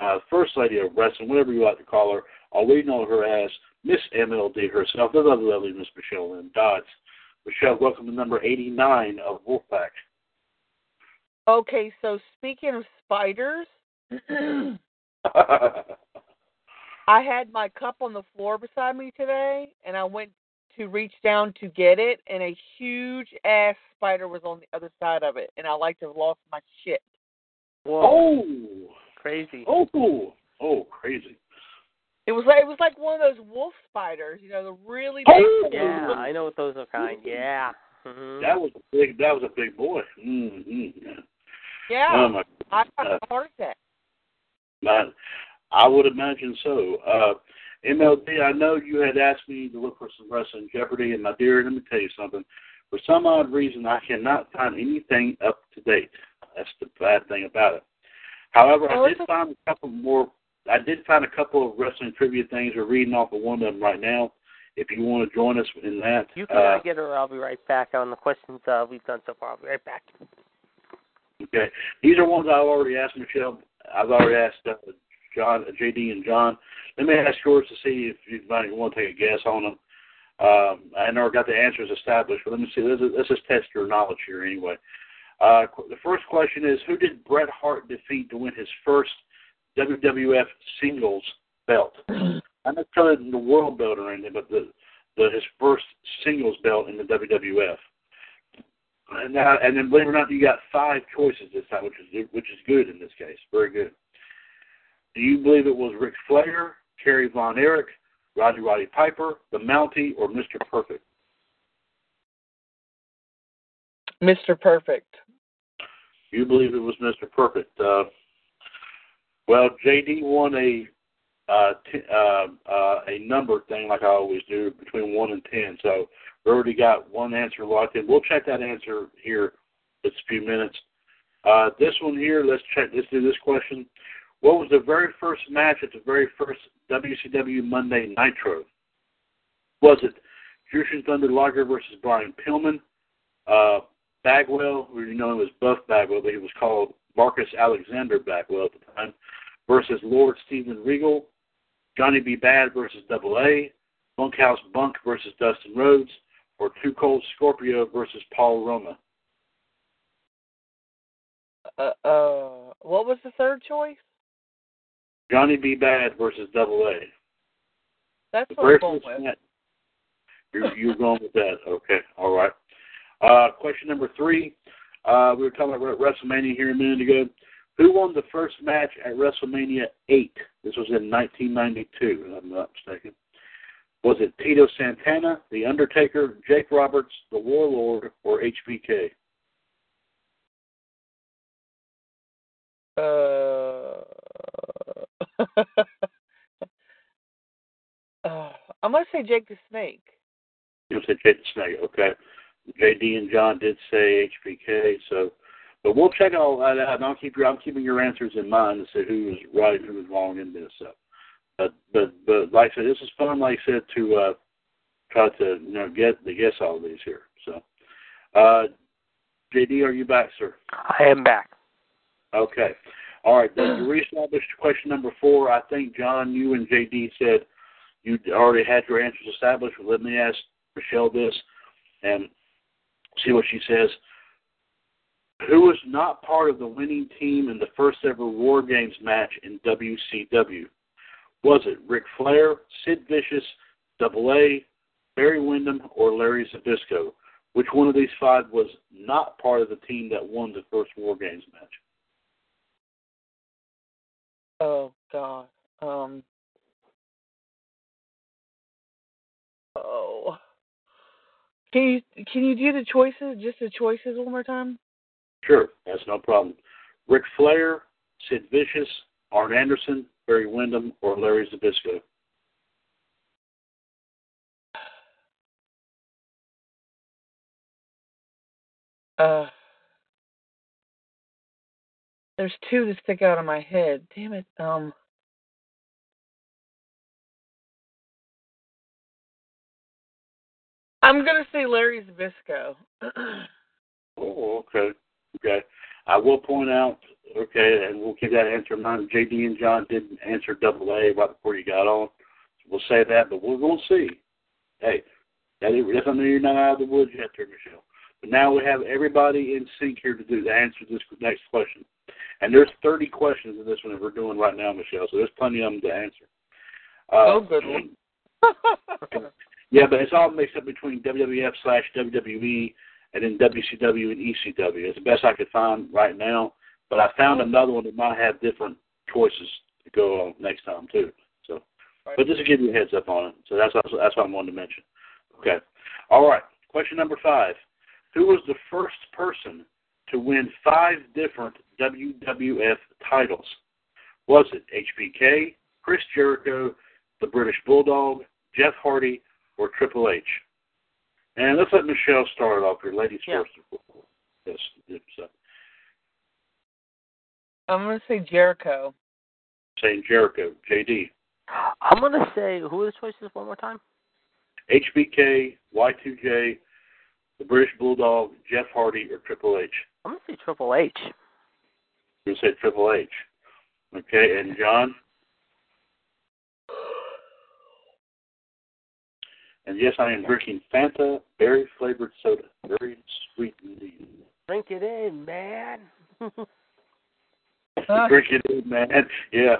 uh, First Lady of Wrestling, whatever you like to call her. All we know her as Miss MLD herself, the lovely, lovely Miss Michelle Lynn Dodds. Michelle, welcome to number 89 of Wolfpac. Okay, so speaking of spiders, I had my cup on the floor beside me today, and I went to reach down to get it, and a huge ass spider was on the other side of it, and I like to have lost my shit. Whoa, oh, crazy. oh, oh, crazy. It was like it was like one of those wolf spiders, you know, the really big. Oh! Yeah, I know what those are kind. Yeah. hmm That was a big. That was a big boy. Mm-hmm. Yeah, Oh my I got a heart attack. Man, I would imagine so. Uh, MLD, I know you had asked me to look for some wrestling Jeopardy, and my dear, let me tell you something. For some odd reason, I cannot find anything up to date. That's the bad thing about it. However, I did find a couple more. I did find a couple of wrestling trivia things. We're reading off of one of them right now, if you want to join us in that. You can uh, get her. I'll be right back on the questions uh, we've done so far. I'll be right back. Okay, these are ones I've already asked Michelle. I've already asked uh, John, uh, JD, and John. Let me ask yours to see if you might want to take a guess on them. Um, I never got the answers established, but let me see. Let's, let's just test your knowledge here anyway. Uh, the first question is Who did Bret Hart defeat to win his first WWF singles belt? I'm not telling the world belt or anything, but the, the his first singles belt in the WWF. And now, and then believe it or not, you got five choices this time, which is which is good in this case, very good. Do you believe it was Ric Flair, Kerry Von Erich, Roddy Roddy Piper, the Mountie, or Mr. Perfect? Mr. Perfect. You believe it was Mr. Perfect. Uh, well, JD won a uh, t- uh, uh, a number thing like I always do between one and ten. So we already got one answer locked in. We'll check that answer here in a few minutes. Uh, this one here, let's check. Let's do this question. What was the very first match at the very first WCW Monday Nitro? Was it Jushin Thunder Liger versus Brian Pillman? Uh, Bagwell, we you know him as Buff Bagwell, but he was called Marcus Alexander Bagwell at the time, versus Lord Steven Regal, Johnny B. Bad versus Double A, Bunkhouse Buck versus Dustin Rhodes, or Two Cold Scorpio versus Paul Roma. Uh, uh, what was the third choice? Johnny B. Bad versus Double A. That's The what I'm going with. You're, you're going with that. Okay. All right. Uh, question number three. Uh, we were talking about WrestleMania here a minute ago. Who won the first match at WrestleMania 8? This was in 1992, if I'm not mistaken. Was it Tito Santana, The Undertaker, Jake Roberts, The Warlord, or HBK? Uh, uh, I'm gonna say Jake the Snake. You said Jake the Snake. Okay. JD and John did say HBK, so but we'll check all that out. And I'll keep your I'm keeping your answers in mind to see who was right and who was wrong in this. So, but but but like I said, this is fun. Like I said, to uh, try to you know get to guess all of these here. So, uh, JD, are you back, sir? I am back. Okay. All right. Then to reestablish question number four, I think John, you and JD said you already had your answers established. Let me ask Michelle this and see what she says. Who was not part of the winning team in the first ever War Games match in WCW? Was it Ric Flair, Sid Vicious, Double A, Barry Windham, or Larry Zbyszko? Which one of these five was not part of the team that won the first War Games match? Oh God. Um. Oh. Can you can you do the choices? Just the choices one more time? Sure, that's no problem. Ric Flair, Sid Vicious, Arn Anderson, Barry Windham, or Larry Zbyszko? Uh. There's two that stick out of my head. Damn it. Um. I'm gonna say Larry Zbyszko. Oh, okay. Okay. I will point out, okay, and we'll keep that answer in mind. JD and John didn't answer double A right before you got on. We'll say that, but we're to see. Hey, that doesn't mean you're not out of the woods yet there, Michelle. But now we have everybody in sync here to do to answer this next question. And there's 30 questions in this one that we're doing right now, Michelle, so there's plenty of them to answer. Uh, oh, good one. Yeah, but it's all mixed up between WWF slash WWE and then WCW and ECW. It's the best I could find right now. But I found another one that might have different choices to go on next time too. So, Right. but just to give you a heads up on it. So that's what, that's what I wanted to mention. Okay. All right. Question number five: Who was the first person to win five different WWF titles? Was it HBK, Chris Jericho, the British Bulldog, Jeff Hardy, or Triple H? And let's let Michelle start off here. Ladies Yeah. first. Yes. yes, so. I'm gonna say Jericho. Saying Jericho, JD, I'm gonna say who are the choices one more time? HBK, Y2J, the British Bulldog, Jeff Hardy, or Triple H? I'm gonna say Triple H. You said Triple H. Okay, and John? And yes, I am drinking Fanta berry flavored soda. Very sweet indeed. Drink it in, man. Drink it in, man. Yeah.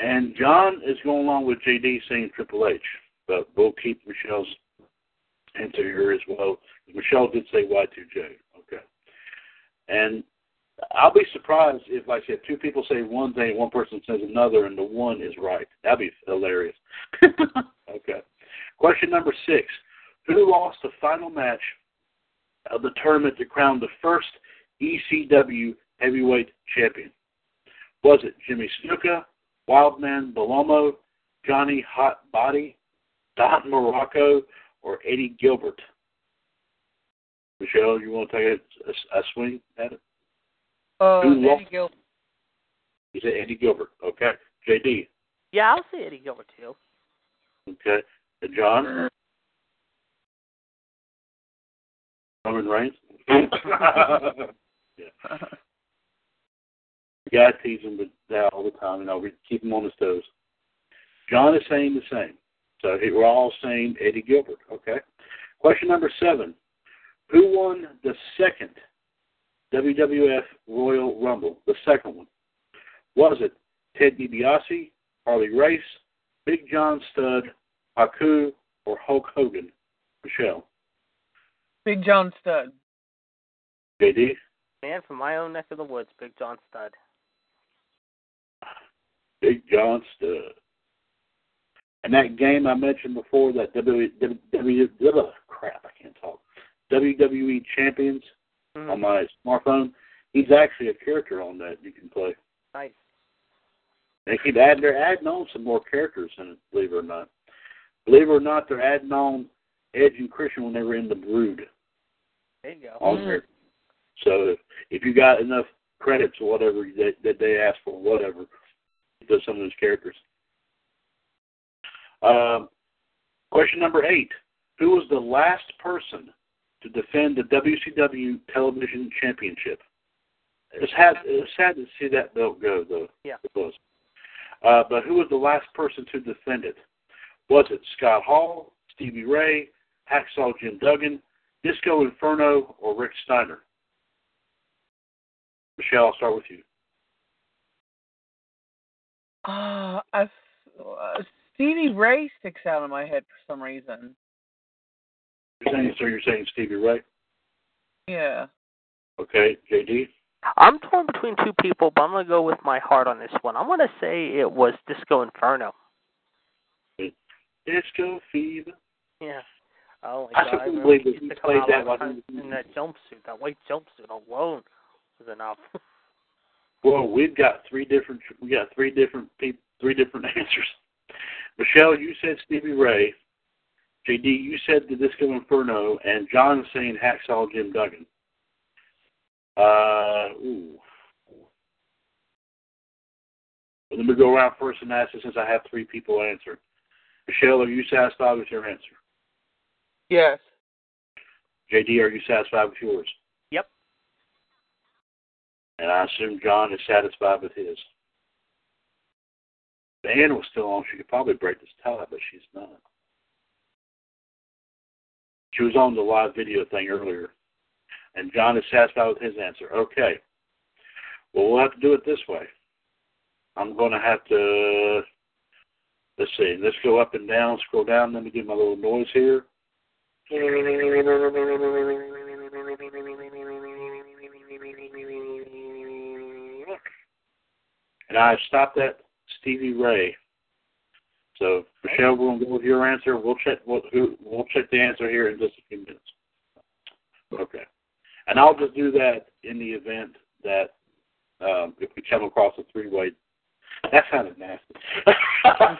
And John is going along with JD saying Triple H, but we'll keep Michelle's answer here as well. Michelle did say Y2J. And I'll be surprised if, like I said, two people say one thing, one person says another, and the one is right. That'd be hilarious. okay. Question number six. Who lost the final match of the tournament to crown the first ECW heavyweight champion? Was it Jimmy Snuka, Wildman Bellomo, Johnny Hot Body, Don Muraco, or Eddie Gilbert? Michelle, you want to take a, a, a swing at it? Uh, Who Eddie lost? Gil- You said Eddie Gilbert. Okay. JD. yeah, I'll say Eddie Gilbert too. Okay. And John? Roman Reigns? yeah. Yeah, I tease him with that all the time, you know, we keep him on his toes. John is saying the same. So we're all saying Eddie Gilbert, okay? Question number seven. Who won the second WWF Royal Rumble? The second one. Was it Ted DiBiase, Harley Race, Big John Studd, Haku, or Hulk Hogan? Michelle. Big John Studd. JD? Man from my own neck of the woods, Big John Studd. Big John Studd. And that game I mentioned before, that W W W crap, I can't talk. WWE Champions Mhm. on my smartphone. He's actually a character on that you can play. Nice. They keep adding they're adding on some more characters in it, believe it or not. Believe it or not, they're adding on Edge and Christian when they were in the brood There you go. on there. So if, you got enough credits or whatever that, that they ask for, whatever, does some of those characters. Um, question number eight: Who was the last person to defend the WCW Television Championship? It's sad. It's sad to see that belt go, though. Yeah. It was. Uh, but who was the last person to defend it? Was it Scott Hall, Stevie Ray, Hacksaw Jim Duggan, Disco Inferno, or Rick Steiner? Michelle, I'll start with you. Uh, I, uh, Stevie Ray sticks out in my head for some reason. You're saying, so you're saying Stevie Ray? Yeah. Okay, JD? I'm torn between two people, but I'm gonna go with my heart on this one. I'm gonna say it was Disco Inferno. Disco Fever. Yeah. Oh my I god! couldn't I remember believe he that used he to come played out that all the while time he was- in that jumpsuit. That white jumpsuit alone was enough. Well, we've got three different. We got three different people, three different answers. Michelle, you said Stevie Ray. JD, you said the Disco Inferno, and John is saying Hacksaw Jim Duggan. Uh, ooh. Well, let me go around first and ask it since I have three people answer. Michelle, are you satisfied with your answer? Yes. JD, are you satisfied with yours? Yep. And I assume John is satisfied with his. If Ann was still on, she could probably break this tie, but she's not. She was on the live video thing earlier. And John is satisfied with his answer. Okay. Well, we'll have to do it this way. I'm going to have to, let's see, let's go up and down, scroll down. Let me do my little noise here. And I stopped at Stevie Ray. So Michelle, we're gonna go with your answer. We'll check who we'll check the answer here in just a few minutes. Okay. And I'll just do that in the event that um, if we come across a three way that sounded nasty. that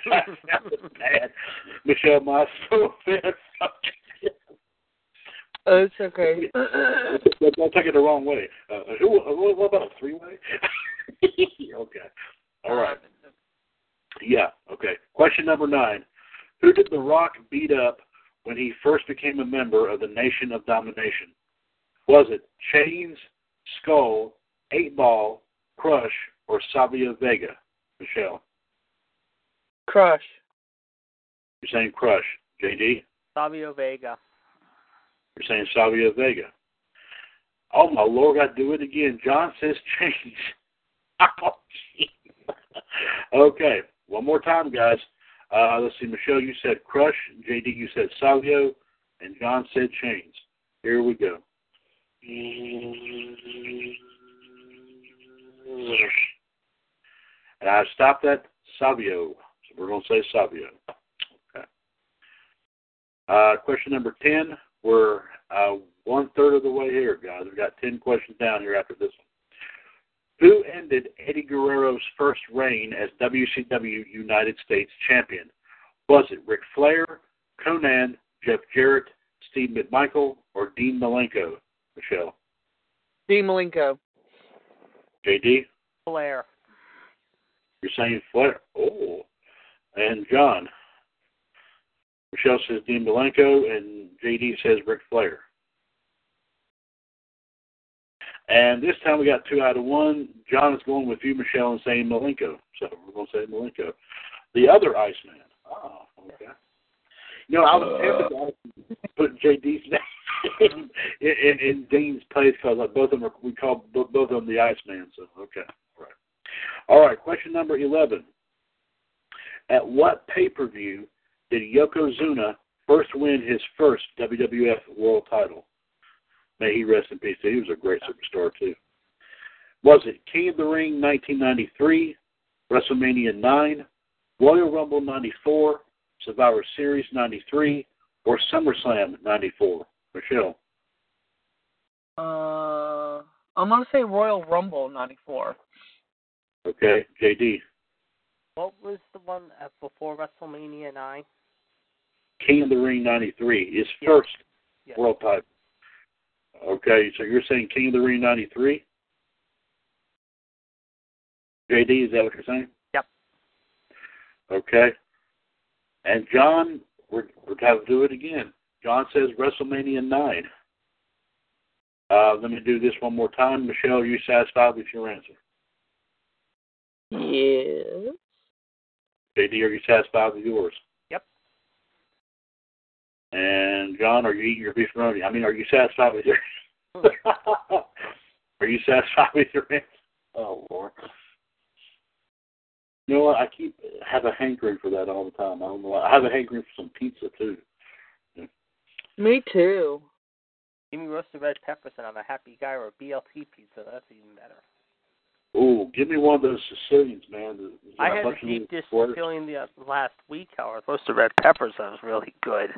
sounded bad. Michelle my so offense. Oh, it's okay. Don't take it the wrong way. Uh, who, what what about a three way? okay. All right. Yeah. Okay. Question number nine: Who did The Rock beat up when he first became a member of the Nation of Domination? Was it Chains, Skull, Eight Ball, Crush, or Savio Vega? Michelle, Crush. you're saying Crush. JD, Savio Vega. you're saying Savio Vega. Oh my lord, I do it again. John says change. Oh, gee. okay, one more time, guys. Uh, let's see, Michelle, you said Crush. JD, you said Savio. And John said Chains. Here we go. And I stopped at Savio. So we're going to say Savio. Okay. Uh, question number 10. We're uh, one third of the way here, guys. We've got 10 questions down here after this one. Who ended Eddie Guerrero's first reign as WCW United States Champion? Was it Ric Flair, Konnan, Jeff Jarrett, Steve McMichael, or Dean Malenko? Michelle, Dean Malenko. JD, Flair. you're saying Flair. Oh, and John. Michelle says Dean Malenko, and JD says Ric Flair. And this time we got two out of one. John is going with you, Michelle, and saying Malenko. So we're going to say Malenko. The other Iceman. Oh, okay. You know, I was uh. tempted to put JD's name in, in, in Dean's place because like uh, both of them are, we call both both of them the Iceman. So okay, all right. All right. Question number eleven. At what pay per view did Yokozuna first win his first WWF World Title? May he rest in peace. He was a great superstar too. Was it King of the Ring 1993, WrestleMania 9, Royal Rumble 94, Survivor Series 93, or SummerSlam 94? Michelle. Uh, I'm gonna say Royal Rumble '94. Okay. JD. What was the one before WrestleMania 9? King of the Ring 93. His Yes. first Yes. world title. Okay, so you're saying King of the Ring 93? JD, is that what you're saying? Yep. Okay. And John, we're, we're going to do it again. John says WrestleMania 9. Uh, let me do this one more time. Michelle, are you satisfied with your answer? Yes. JD, are you satisfied with yours? Yep. And John, are you eating your Beefaroni? I mean, are you satisfied with your? are you satisfied with your answer? Oh Lord. You know what? I keep have a hankering for that all the time. I don't know. I have a hankering for some pizza too. Me too. Give me roasted red peppers and I'm a happy guy or a BLT pizza. That's even better. Ooh, give me one of those Sicilians, man. There's I a had a deep dish squares. feeling the uh, last week, however. Roasted red peppers, that was really good.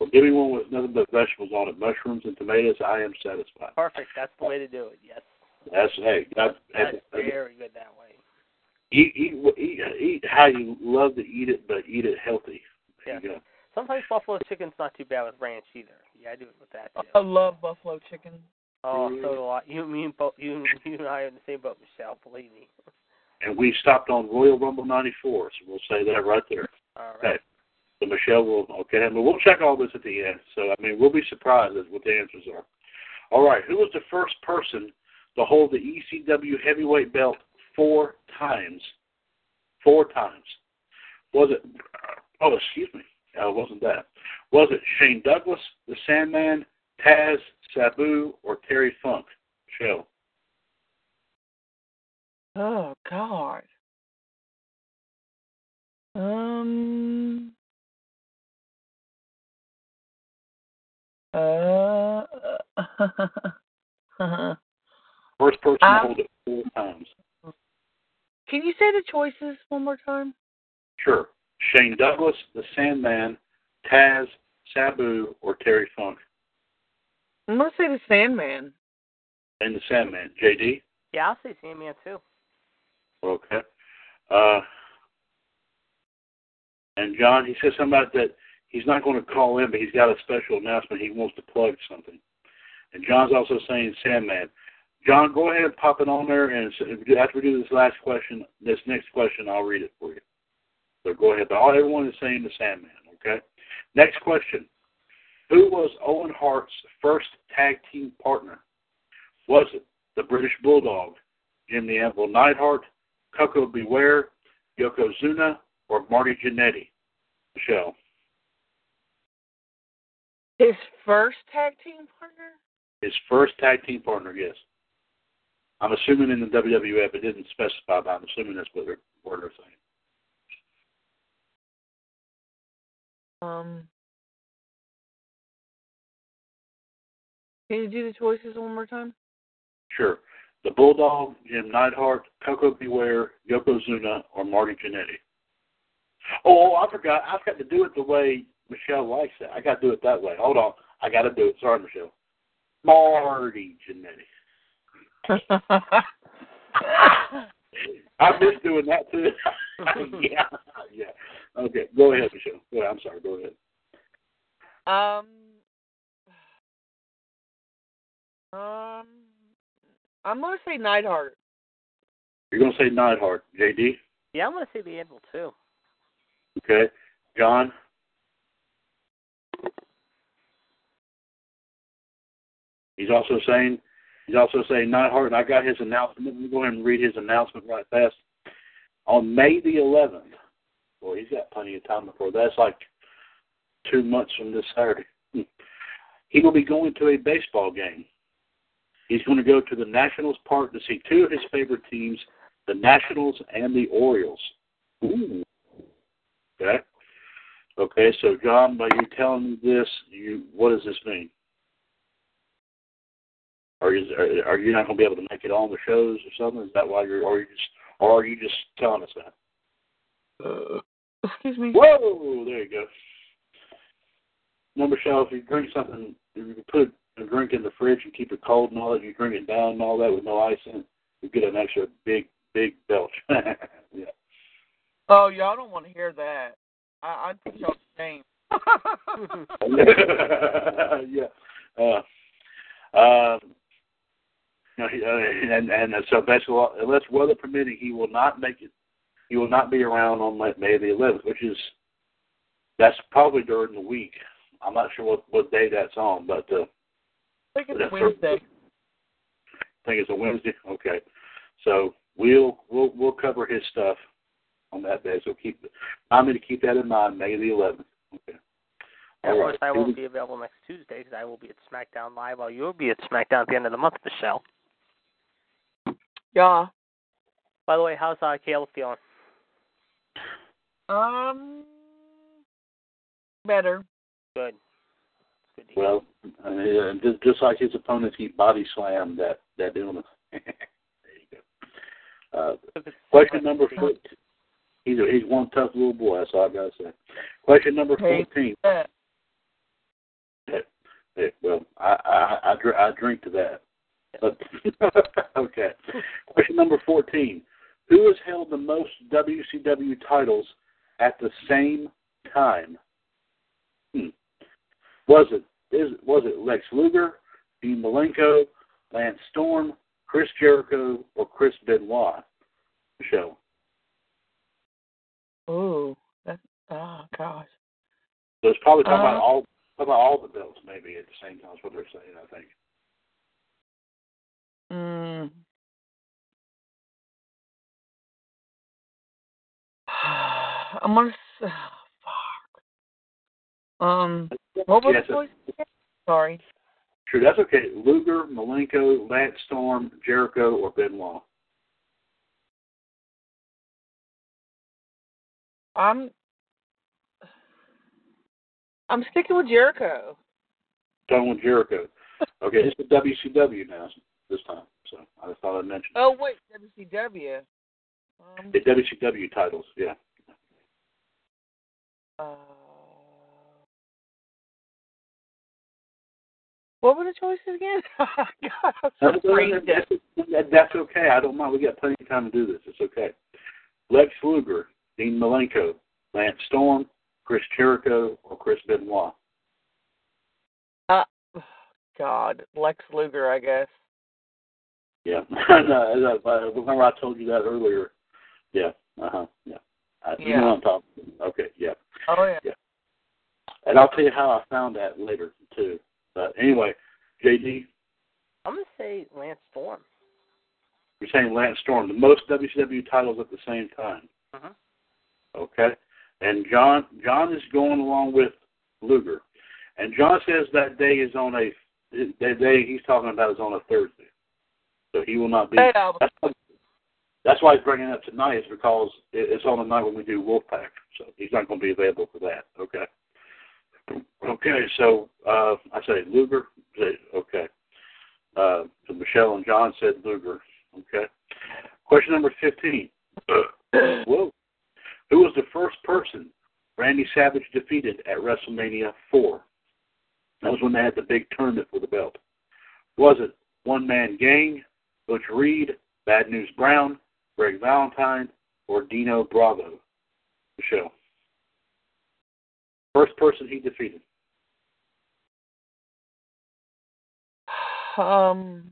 Well, give me one with nothing but vegetables on it, mushrooms and tomatoes. I am satisfied. Perfect. That's the way to do it. Yes. That's hey, that, That's that, very good that way. eat, eat eat eat how you love to eat it, but eat it healthy. There you. Sometimes buffalo chicken's not too bad with ranch either. Yeah, I do it with that too. I love buffalo chicken. Oh, so do I. You, me, and both, you, you and I are in the same boat, Michelle. Believe me. And we stopped on Royal Rumble '94, so we'll say that right there. All right. Okay. So Michelle will okay, and we'll check all this at the end. So I mean, we'll be surprised at what the answers are. All right, who was the first person to hold the ECW heavyweight belt four times? Four times. Was it? Oh, excuse me. Uh, wasn't that? Was it Shane Douglas, the Sandman, Taz, Sabu, or Terry Funk? Michelle. Oh God. Um. Uh. First person to Um, it four times. Can you say the choices one more time? Sure. Shane Douglas, the Sandman, Taz, Sabu, or Terry Funk. I'm gonna say the Sandman. And the Sandman. JD? Yeah, I'll say Sandman too. Okay. Uh, and John, he says something about that he's not going to call in, but he's got a special announcement. He wants to plug something. And John's also saying Sandman. John, go ahead and pop it on there, and after we do this last question, this next question, I'll read it for you. So go ahead. But all everyone is saying the Sandman. Okay. Next question. Who was Owen Hart's first tag team partner? Was it the British Bulldog, Jim the Anvil Neidhart, Koko B. Ware, Yokozuna, or Marty Jannetty? Michelle. His first tag team partner? His first tag team partner, yes. I'm assuming in the WWF it didn't specify, but I'm assuming that's what they're, what they're saying. Um, can you do the choices one more time? Sure. The Bulldog, Jim Neidhart, Koko B. Ware, Yokozuna, or Marty Jannetty. Oh, I forgot. I've got to do it the way Michelle likes that. I got to do it that way. Hold on. I got to do it. Sorry, Michelle. Marty Jannetty. I miss doing that too. yeah, yeah. Okay, go ahead, Michelle. Go ahead. I'm sorry. Go ahead. um, um, I'm gonna say Neidhart. You're gonna say Neidhart, JD. Yeah, I'm going to say the Anvil too. Okay, John. He's also saying he's also saying Neidhart, and I got his announcement. Let me go ahead and read his announcement right fast. On May the 11th, boy, he's got plenty of time before that's like two months from this Saturday. He will be going to a baseball game. He's going to go to the Nationals Park to see two of his favorite teams, the Nationals and the Orioles. Ooh. Okay. Okay, so John, by you telling me this, you what does this mean? Are you are, are you not going to be able to make it on the shows or something? Is that why you're, or are you just, or are you just telling us that? Uh, excuse me. Whoa, there you go. Number Michelle, if you drink something, if you put a drink in the fridge and keep it cold and all that, you drink it down and all that with no ice in it, you get an extra big, big belch. yeah. Oh, y'all don't want to hear that. I, I'd put y'all to shame. yeah. Uh, um, you know, he- uh, and and so basically, unless weather permitting, he will not make it. He will not be around on May May the 11th, which is that's probably during the week. I'm not sure what what day that's on, but uh, I think it's That's Wednesday. I think it's a Wednesday. Okay, so we'll we'll we'll cover his stuff on that day. So keep I'm going to keep that in mind. May the 11th. Okay. And All of course, right. I won't be available next Tuesday because I will be at SmackDown Live while you'll be at SmackDown at the end of the month, Michelle. Yeah. By the way, how's uh, Caleb feeling? Um. Better. Good. Good to hear. Well, uh, just, just like his opponents, he body slammed that that illness. there you go. Uh, question number four. He's a, he's one tough little boy. That's all I gotta say. Question number Hey. fourteen. Yeah. Yeah, well, I I I, I drink to that. Okay. Question number fourteen: Who has held the most WCW titles at the same time? Hmm. Was it is was it Lex Luger, Dean Malenko, Lance Storm, Chris Jericho, or Chris Benoit? Michelle. Oh, That. Oh gosh. So it's probably talking about Uh, all talking about all the belts maybe at the same time. Is what they're saying. I think. I'm gonna. s- fuck. Um. What was? Sorry. Sure, that's okay. Luger, Malenko, Lance Storm, Jericho, or Benoit. I'm. I'm sticking with Jericho. Done with Jericho. Okay, it's the WCW now this time. So I just thought I'd mention Oh wait, WCW. Um, the WCW titles. Yeah. Uh, what were the choices again? God, I'm so That's, brain dead. that- that's okay. I don't mind. We got plenty of time to do this. It's okay. Lex Luger, Dean Malenko, Lance Storm, Chris Jericho, or Chris Benoit. God, Lex Luger, I guess. Yeah. no, I- I- remember I told you that earlier. Yeah. Uh huh. Yeah. I, You know what I'm talking. About. Okay. Yeah. Oh yeah. yeah. And I'll tell you how I found that later too. But anyway, JD, I'm gonna say Lance Storm. you're saying Lance Storm, the most WCW titles at the same time. Mhm. Okay. And John John is going along with Luger. And John says that day is on a that day he's talking about is on a Thursday. So he will not be Hey, Albert. That's why, he's bringing it up tonight is because it's on the night when we do Wolfpac. So he's not going to be available for that. Okay. Okay, so uh, I say Luger. Okay. Uh, so Michelle and John said Luger. Okay. Question number 15. Whoa. Who was the first person Randy Savage defeated at WrestleMania 4? That was when they had the big tournament for the belt. Was it One Man Gang, Butch Reed, Bad News Brown, Greg Valentine, or Dino Bravo? Michelle. First person he defeated. Um,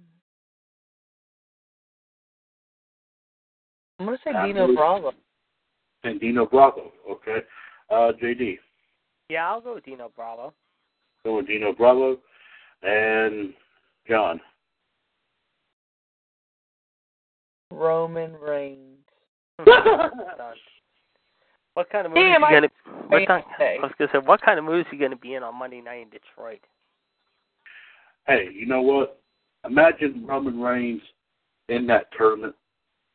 I'm gonna say Dino Bravo. And Dino Bravo. Okay. Uh, JD. Yeah, I'll go with Dino Bravo. Go with Dino Bravo. And John. Roman Reigns. What kind of moves Damn, you gonna? What kind, Hey. I was gonna say, what kind of moves you gonna be in on Monday night in Detroit? hey, you know what? Imagine Roman Reigns in that tournament,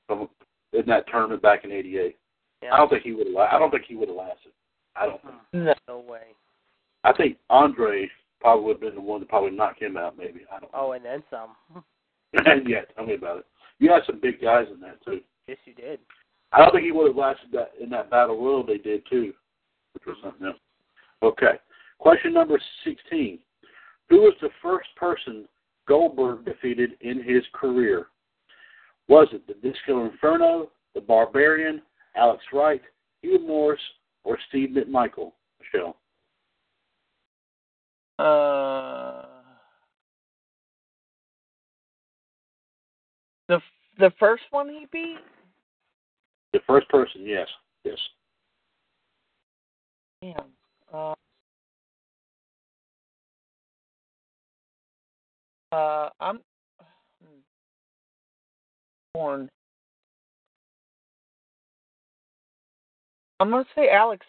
um, in that tournament back in '88. Yeah. I don't think he would have. I don't think he would have lasted. I don't. Think. Hmm, No. No way. I think Andre probably would have been the one to probably knock him out. Maybe I don't. Oh, and then some. And yeah, tell me about it. You had some big guys in that too. Yes, you did. I don't think he would have lasted that in that battle royal they did too, which was something else. Okay. Question number sixteen. Who was the first person Goldberg defeated in his career? Was it the Disco Inferno, the Barbarian, Alex Wright, Hugh Morris, or Steve McMichael? Michelle. Uh, the the first one he beat. The first person, yes. Yes. Damn. Uh, uh, I'm born. I'm gonna say Alex.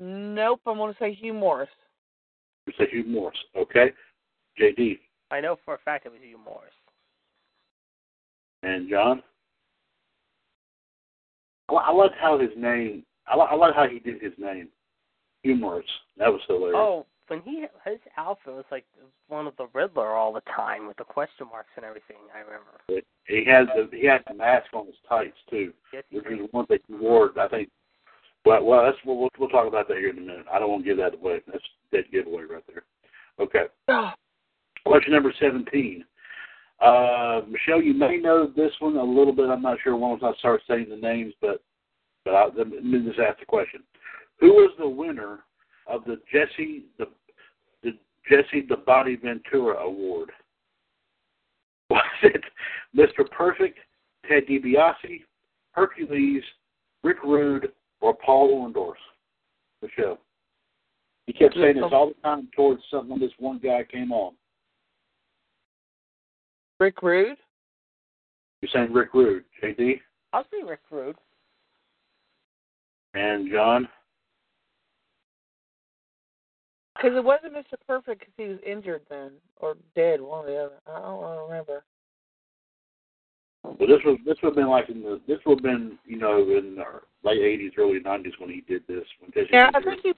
Nope. I'm gonna say Hugh Morris. You say Hugh Morris. Okay. JD I know for a fact it was Hugh Morris. And John. I, I like how his name. I, I like how he did his name. Hugh Morris. That was hilarious. Oh, when he his outfit was like one of the Riddler all the time with the question marks and everything. I remember. He had the he had the mask on his tights too, Yes, which is one thing he wore. I think. Well, well, that's we'll we'll, we'll talk about that here in a minute. I don't want to give that away. That's dead giveaway right there. Okay. Question number seventeen. Uh, Michelle, you may know this one a little bit. I'm not sure once I start saying the names, but but I, let me just ask the question: Who was the winner of the Jesse the the Jesse the Body Ventura Award? Was it Mr. Perfect, Ted DiBiase, Hercules, Rick Rude, or Paul Orndorff? Michelle. He kept saying this all the time towards something when this one guy came on. Rick Rude. You're saying Rick Rude, JD, I'll say Rick Rude. and John. Because it wasn't Mr. Perfect because he was injured then or dead, one or the other. I don't, remember. But this was this would have been like in the this would have been you know in the late '80s, early '90s when he did this. When Yeah, I think he.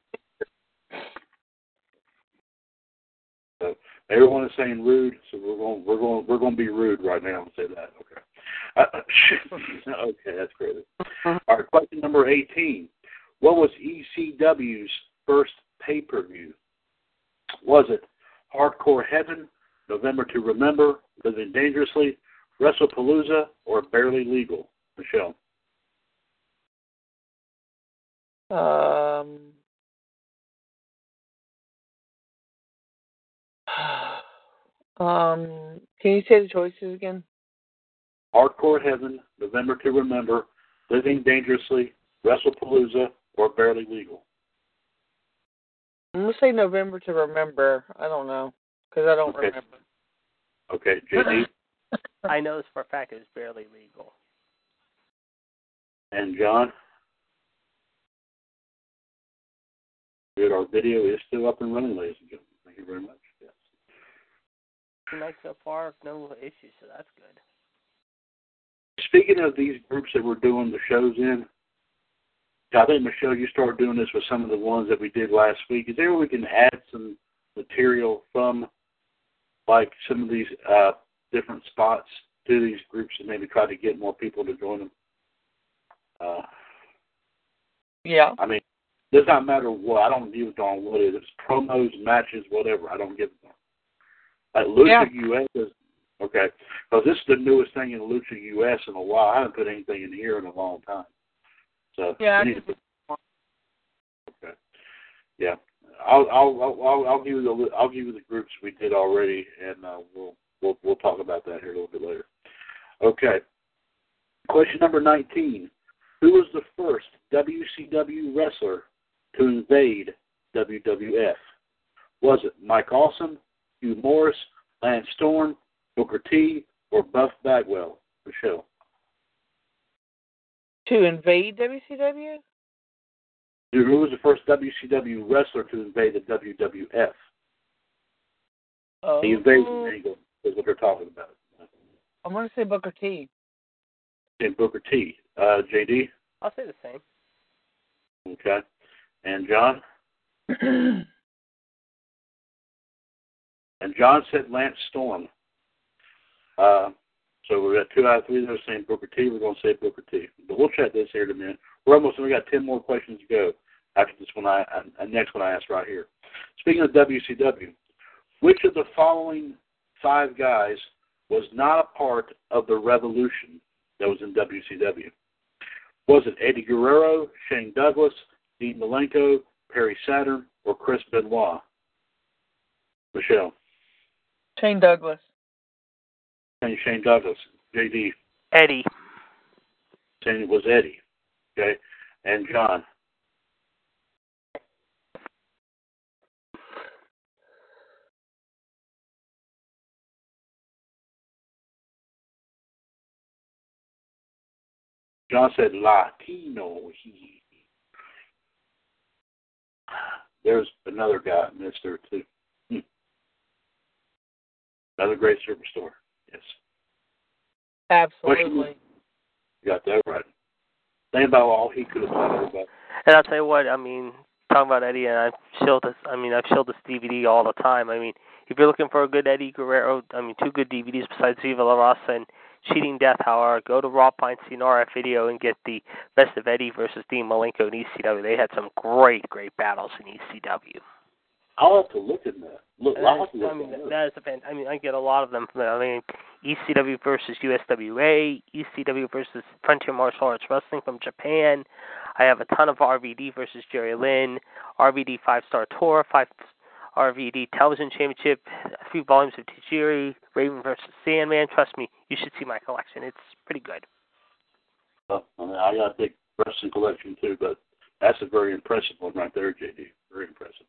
Everyone is saying rude, so we're going we're going we're going to be rude right now and say that. Okay. Uh, okay, that's great. All right, question number eighteen. What was ECW's first pay per view? Was it Hardcore Heaven, November to Remember, Living Dangerously, WrestlePalooza, or Barely Legal? Michelle. Um. Um. Can you say the choices again? Hardcore Heaven, November to Remember, Living Dangerously, WrestlePalooza, or Barely Legal? I'm gonna say November to remember. I don't know because I don't Okay. remember. Okay, JD I know this for a fact. It's barely legal. and John. Good. Our video is still up and running, ladies and gentlemen. Thank you very much. Night so far, no issues, so that's good. Speaking of these groups that we're doing the shows in, I think Michelle, you started doing this with some of the ones that we did last week. Is there we can add some material from, like some of these uh, different spots to these groups and maybe try to get more people to join them? Uh, Yeah. I mean, does not matter what. I don't give a darn what it is. It's promos, matches, whatever. I don't give a darn. Like LUCHAUS is okay, because this is the newest thing in Lucha US in a while. I haven't put anything in here in a long time. So Yeah, we need to put- okay, yeah. I'll I'll I'll I'll, I'll give you the I'll give you the groups we did already, and uh, we'll we'll we'll talk about that here a little bit later. Okay. Question number nineteen. Who was the first WCW wrestler to invade WWF? Was it Mike Awesome, Hugh Morris, Lance Storm, Booker T, or Buff Bagwell? Michelle. To invade WCW? Dude, who was the first WCW wrestler to invade the WWF? Oh. The invasion angle is what they're talking about. I'm gonna say Booker T. And Booker T. Uh, JD, I'll say the same. okay, and John. And John said Lance Storm. Uh, so we got two out of three that are saying Booker T. We're going to say Booker T. But we'll check this here in a minute. We're almost. We got ten more questions to go after this one. I uh, next one I asked right here. Speaking of WCW, which of the following five guys was not a part of the revolution that was in WCW? Was it Eddie Guerrero, Shane Douglas, Dean Malenko, Perry Saturn, or Chris Benoit? Michelle. Shane Douglas. and Shane Douglas. JD Eddie. saying it was Eddie. Okay. And John. John said Latino. He. There's another guy, Mister too. Another great superstore. Yes. Absolutely. You got that right. Think about all he could have done, everybody. And I'll tell you what, I mean, talking about Eddie, and I've showed this. I mean, I've showed this DVD all the time. I mean, if you're looking for a good Eddie Guerrero, I mean, two good DVDs besides Viva La Raza and Cheating Death, however, go to Raw Pine CNRF video and get the Best of Eddie versus Dean Malenko in ECW. They had some great, great battles in ECW. I'll have to look at that. Look, I'll have to look I mean, at that. that is a fan. I mean, I get a lot of them from there. I mean, ECW versus USWA, ECW versus Frontier Martial Arts Wrestling from Japan. I have a ton of RVD versus Jerry Lynn, RVD Five Star Tour, Five RVD Television Championship, a few volumes of Tajiri, Raven versus Sandman. Trust me, you should see my collection. It's pretty good. Uh, I, mean, I got a big wrestling collection too, but that's a very impressive one right there, JD. Very impressive.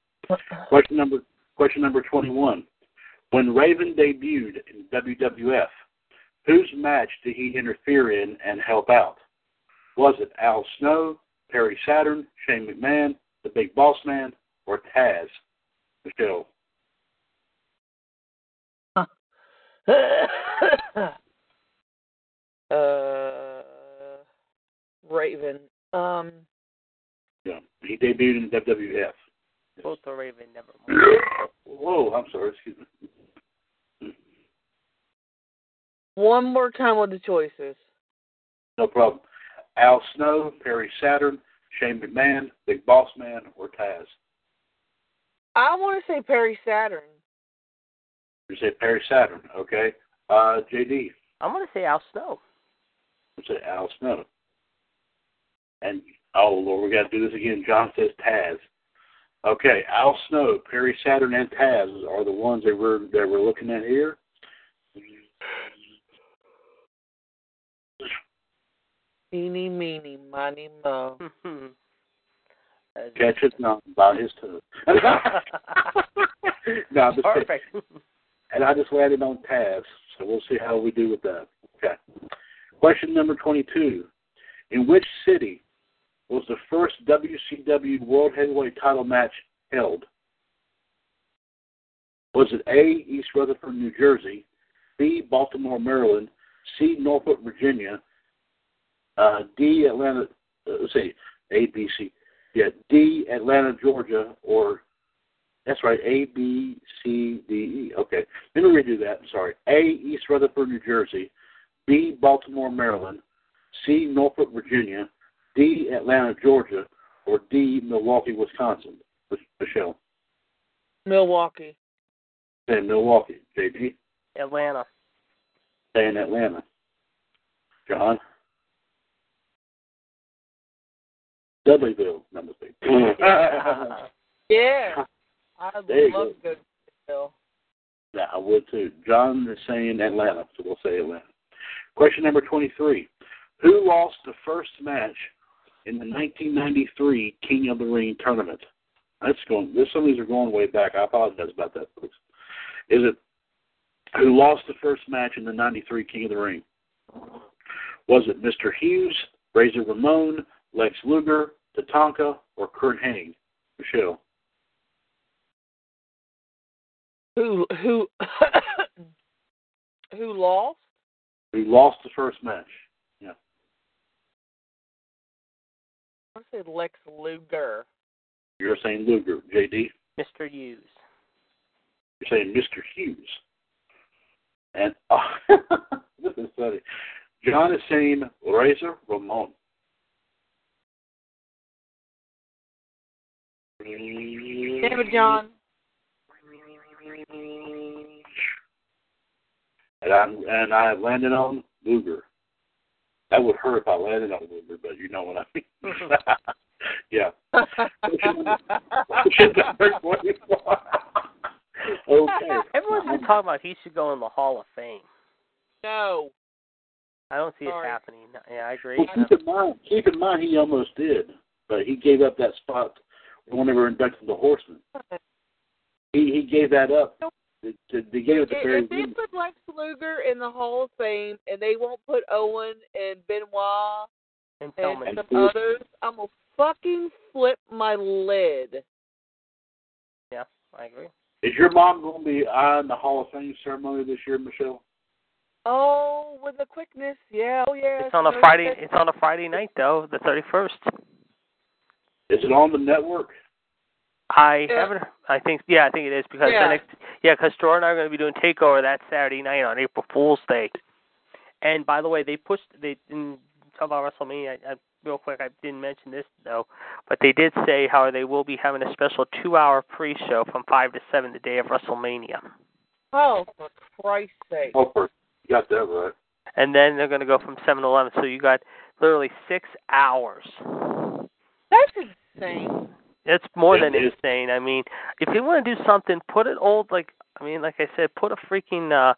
Question number question number twenty one. When Raven debuted in WWF, whose match did he interfere in and help out? Was it Al Snow, Perry Saturn, Shane McMahon, the Big Boss Man, or Taz? Michelle. uh, Raven. Um, Yeah, he debuted in WWF. Both the Raven never won. Whoa, I'm sorry. Excuse me. one more time with the choices. No problem. Al Snow, Perry Saturn, Shane McMahon, Big Boss Man, or Taz? I want to say Perry Saturn. You say Perry Saturn, okay? Uh, JD, I'm gonna say Al Snow. you say Al Snow. And oh Lord, we got to do this again. John says Taz. Okay, Al Snow, Perry Saturn, and Taz are the ones that we're that we're looking at here. Eeny, meeny, miny, mo. Catch it no, about his tongue. no, I'm just kidding. Perfect. and I just landed on Taz, so we'll see how we do with that. Okay. Question number 22. In which city was the first WCW World Heavyweight title match held? Was it A, East Rutherford, New Jersey, B, Baltimore, Maryland, C, Norfolk, Virginia, uh, D, Atlanta, uh, let's see, A, B, C, yeah, D, Atlanta, Georgia, or that's right, A, B, C, D, E. Okay, let me redo that. I'm sorry. A, East Rutherford, New Jersey, B, Baltimore, Maryland, C, Norfolk, Virginia, D, Atlanta, Georgia, or D, Milwaukee, Wisconsin. Michelle, Milwaukee. saying Milwaukee. JD, Atlanta. saying Atlanta. John, Dudleyville, number three. Yeah. I would There love go. to go to Bill. Yeah, I would too. John is saying Atlanta, so we'll say Atlanta. Question number 23. Who lost the first match in the 1993 King of the Ring tournament? That's going. This some of these are going way back. I apologize about that, folks. Is it who lost the first match in the 93 King of the Ring? Was it Mr. Hughes, Razor Ramon, Lex Luger, Tatanka, or Curt Hennig? Michelle. Who who who lost? Who lost the first match? I said Lex Luger. You're saying Luger. JD? Mr. Hughes. You're saying Mr. Hughes. And oh, this is funny. John is saying Razor Ramon. Damn it, John. And I and I landed on Luger. That would hurt if I landed on Luger, but you know what I mean. yeah. Question number 24. okay. Everyone's been talking about he should go in the Hall of Fame. no. I don't see Sorry. it happening. Yeah, I agree. Well, keep in mind, keep in mind, he almost did, but he gave up that spot when they were inducted the Horsemen. He he gave that up. They, they gave it to Barry If they Windham. put Lex Luger in the Hall of Fame and they won't put Owen and Benoit and and Pillman. some others, I'm gonna fucking flip my lid. Yeah, I agree. Is your mom going to be on the Hall of Fame ceremony this year, Michelle? Oh, with the quickness, yeah, oh yeah. It's on a Friday. It's on a Friday night though, the thirty first. Is it on the network? I Yeah. haven't. I think. Yeah, I think it is because Yeah. the next. Yeah, because Jordan and I are going to be doing takeover that Saturday night on April Fool's Day. And by the way, they pushed. They didn't talk about WrestleMania. I, I, real quick, I didn't mention this though, but they did say how they will be having a special two-hour pre-show from five to seven the day of WrestleMania, Oh, for Christ's sake. Oh, first. You got that right. and then they're going to go from seven to eleven. So you got literally six hours. That's insane. It's more Yeah, than it is. insane. I mean, if you want to do something, put it old like I mean, like I said, put a freaking uh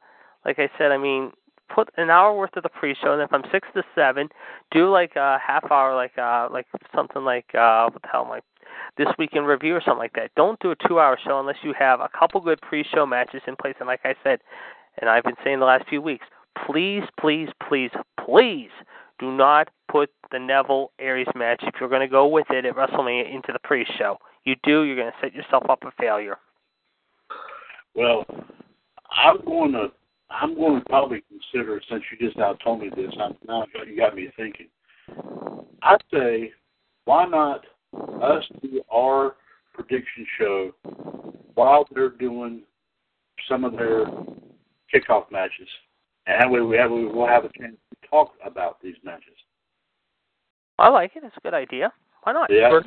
like I said, I mean, put an hour worth of the pre-show, and then from six to seven, do like a half hour, like uh like something like uh what the hell am I this week in review or something like that. Don't do a two-hour show unless you have a couple good pre-show matches in place. And like I said, and I've been saying the last few weeks, please, please, please, please do not put the Neville Aries match if you're going to go with it at WrestleMania into the pre-show. You do, you're going to set yourself up for failure. Well, I'm going to. I'm going to probably consider since you just now told me this. I'm, now you got me thinking. I'd say, why not us do our prediction show while they're doing some of their kickoff matches, and that way we have we'll have a chance talk about these matches. I like it. It's a good idea. Why not? Yeah,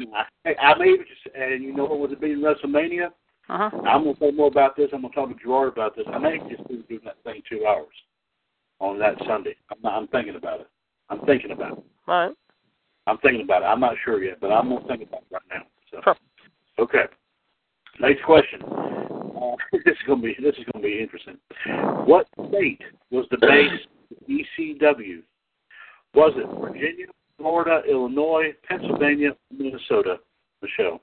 I, I may even just, and you know what would it be in WrestleMania? Uh-huh. I'm going to say more about this. I'm going to talk to Gerard about this. I may just be doing that thing two hours on that Sunday. I'm, not, I'm thinking about it. I'm thinking about it. All right. I'm thinking about it. I'm not sure yet, but I'm going to think about it right now. So, Sure. okay. Next question. Uh, this is going to be this is going to be interesting. What state was the base ECW? Was it Virginia, Florida, Illinois, Pennsylvania, Minnesota? Michelle.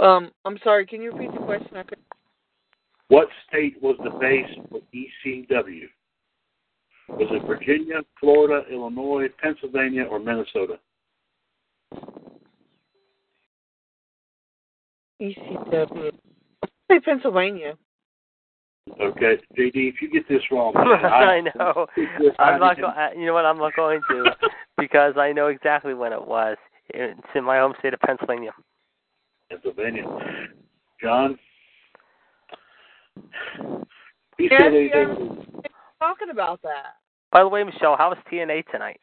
Um, I'm sorry. Can you repeat the question? I could. What state was the base for ECW? Was it Virginia, Florida, Illinois, Pennsylvania, or Minnesota? ECW. Say Pennsylvania. Okay, JD, if you get this wrong, I know. I'm not I- going. You know what? I'm not going to because I know exactly when it was. It's in my home state of Pennsylvania. Pennsylvania. John? He Yes, said yes. anything. Talking about that. By the way, Michelle, how was TNA tonight?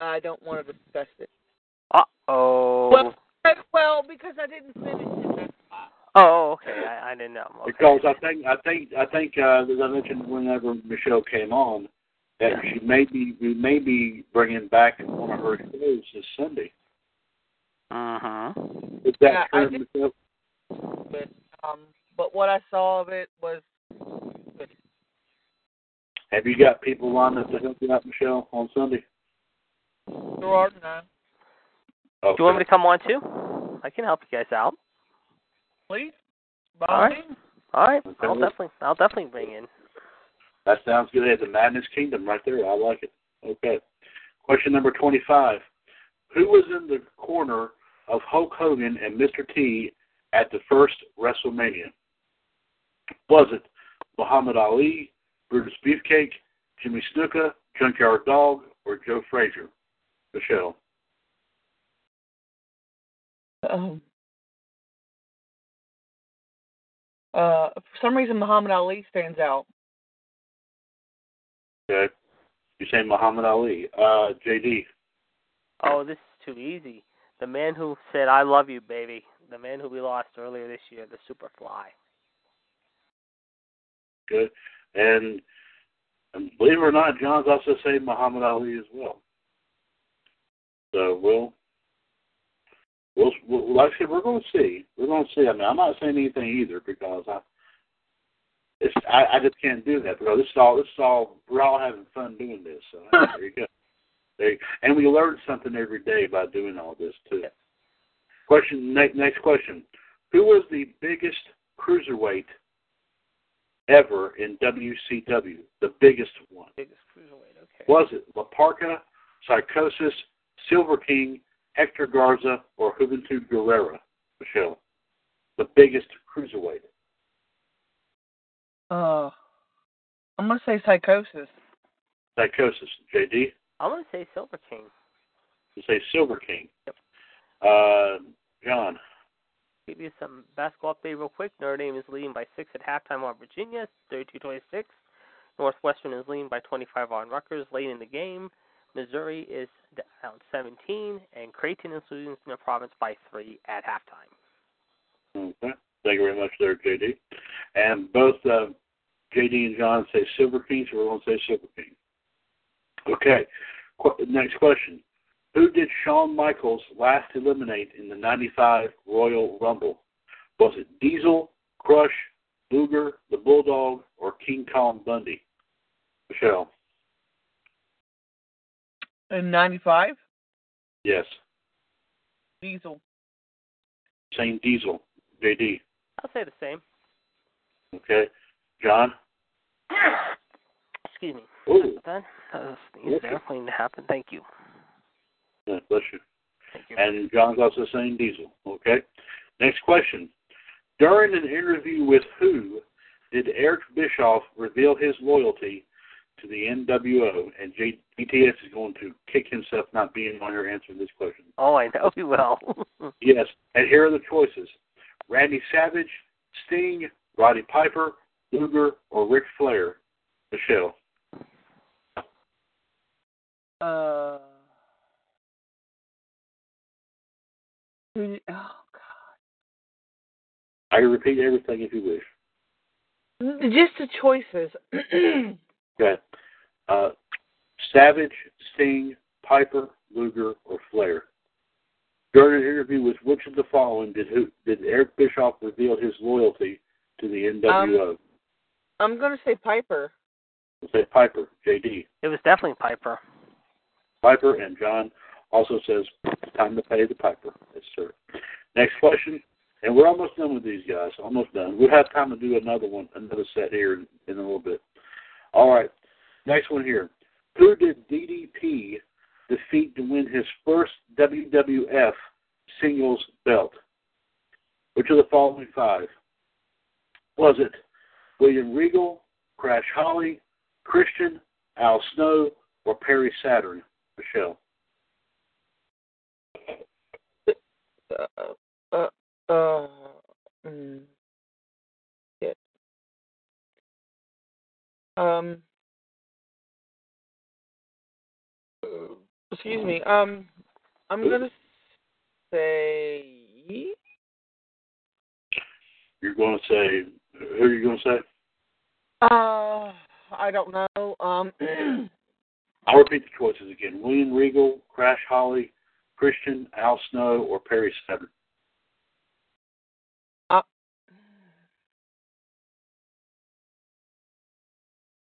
I don't want to discuss it. Uh oh. Well, Well, because I didn't finish it. That's why. Oh, okay. I, I didn't know. Okay. Because I think I think I think uh, as I mentioned whenever Michelle came on that she may be we may be bringing back one of her shows this Sunday. Uh huh. Is that Yeah, I true, did- Michelle? But, um, but what I saw of it was good. Have you got people lined up to help you out, Michelle, on Sunday? Gerard and I. Okay. Do you want me to come on too? I can help you guys out. Please. By All all right. means. All right. I'll definitely. I'll definitely bring in. That sounds good. It's the Madness Kingdom right there. I like it. Okay. Question number 25. Who was in the corner of Hulk Hogan and Mr. T at the first WrestleMania? Was it Muhammad Ali, Brutus Beefcake, Jimmy Snuka, Junkyard Dog, or Joe Frazier? Michelle. Um, uh, for some reason, Muhammad Ali stands out. Okay. You say Muhammad Ali. Uh, JD. Oh, this is too easy. The man who said "I love you, baby." The man who we lost earlier this year, the Superfly. Good. And, and believe it or not, John's also saying Muhammad Ali as well. So we'll, we'll, we'll like I said, we're going to see. We're going to see. I mean, I'm not saying anything either because I, it's I, I just can't do that because this is all this is all we're all having fun doing this. So there you go. There you, and we learn something every day by doing all this too. Question next next question: Who was the biggest cruiserweight ever in WCW? The biggest one. Biggest cruiserweight. Okay. Was it La Parca, Psychosis, Silver King, Hector Garza, or Juventud Guerrera? Michelle, the biggest cruiserweight. Uh, I'm gonna say psychosis. Psychosis. JD, I'm gonna say Silver King. you say Silver King. Yep. Uh, John, Give you some basketball update real quick. Notre Dame is leading by six at halftime on Virginia, 32-26. Northwestern is leading by 25 on Rutgers late in the game. Missouri is down 17, and Creighton is losing the Providence by three at halftime. Okay. Thank you very much there, JD. And both uh, JD and John say Silver King, so we're going to say Silver King. Okay. Qu- next question. Who did Shawn Michaels last eliminate in the 95 Royal Rumble? Was it Diesel, Crush, Luger, the Bulldog, or King Kong Bundy? Michelle. In '95, Yes. Diesel. Saying Diesel. JD. I'll say the same. Okay. John? Excuse me. Ooh. That Okay. is definitely to happen. Thank you. Yeah, bless you. Thank you. and John's also saying Diesel. Okay. Next question. During an interview with who did Eric Bischoff reveal his loyalty to the NWO? And J- GTS is going to kick himself not being on here answering this question. oh, I know he will. Yes. And here are the choices: Randy Savage, Sting, Roddy Piper, Luger, or Ric Flair. Michelle. Uh. Who did, oh I can repeat everything if you wish. Just the choices. Okay. Uh, Savage, Sting, Piper, Luger, or Flair. During an interview with which of the following did who, did Eric Bischoff reveal his loyalty to the NWO? I'm gonna say Piper. We'll say Piper, JD. it was definitely Piper. Piper and John also says time to pay the piper. Yes, sir. Next question, and we're almost done with these guys. Almost done. We'll have time to do another one, another set here in, in a little bit. All right. Next one here. Who did DDP defeat to win his first WWF singles belt? Which of the following five? Was it William Regal, Crash Holly, Christian, Al Snow, or Perry Saturn? Michelle. Uh, uh, uh, mm, Um. Excuse me. Um, I'm gonna say. You're going to say who are you going to say? Uh, I don't know. Um, I'll repeat the choices again: William Regal, Crash Holly, Christian, Al Snow, or Perry Saturn.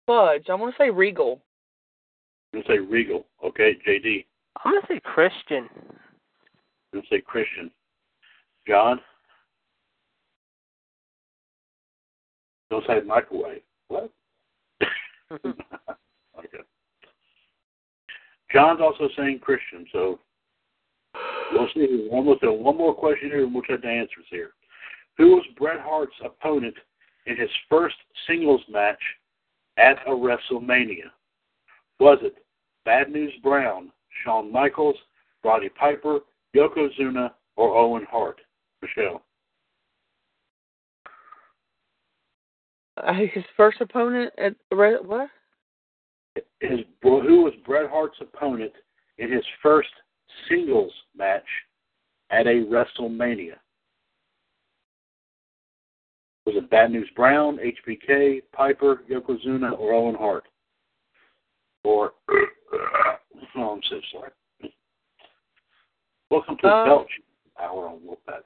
Fudge. I'm gonna say Regal. I'm going to say Regal. Okay, JD. I'm gonna say Christian. I'm going to say Christian. John. Don't say microwave. What? okay. John's also saying Christian, so we'll see. One more, one more question here, and we'll check the answers here. Who was Bret Hart's opponent in his first singles match at a WrestleMania? Was it Bad News Brown, Shawn Michaels, Roddy Piper, Yokozuna, or Owen Hart? Michelle. Uh, his first opponent at what? His who was Bret Hart's opponent in his first singles match at a WrestleMania? Was it Bad News Brown, HBK, Piper, Yokozuna, or Owen Hart? Or oh, I'm so sorry. Welcome to the Uh, Belch Hour on Wolfpac.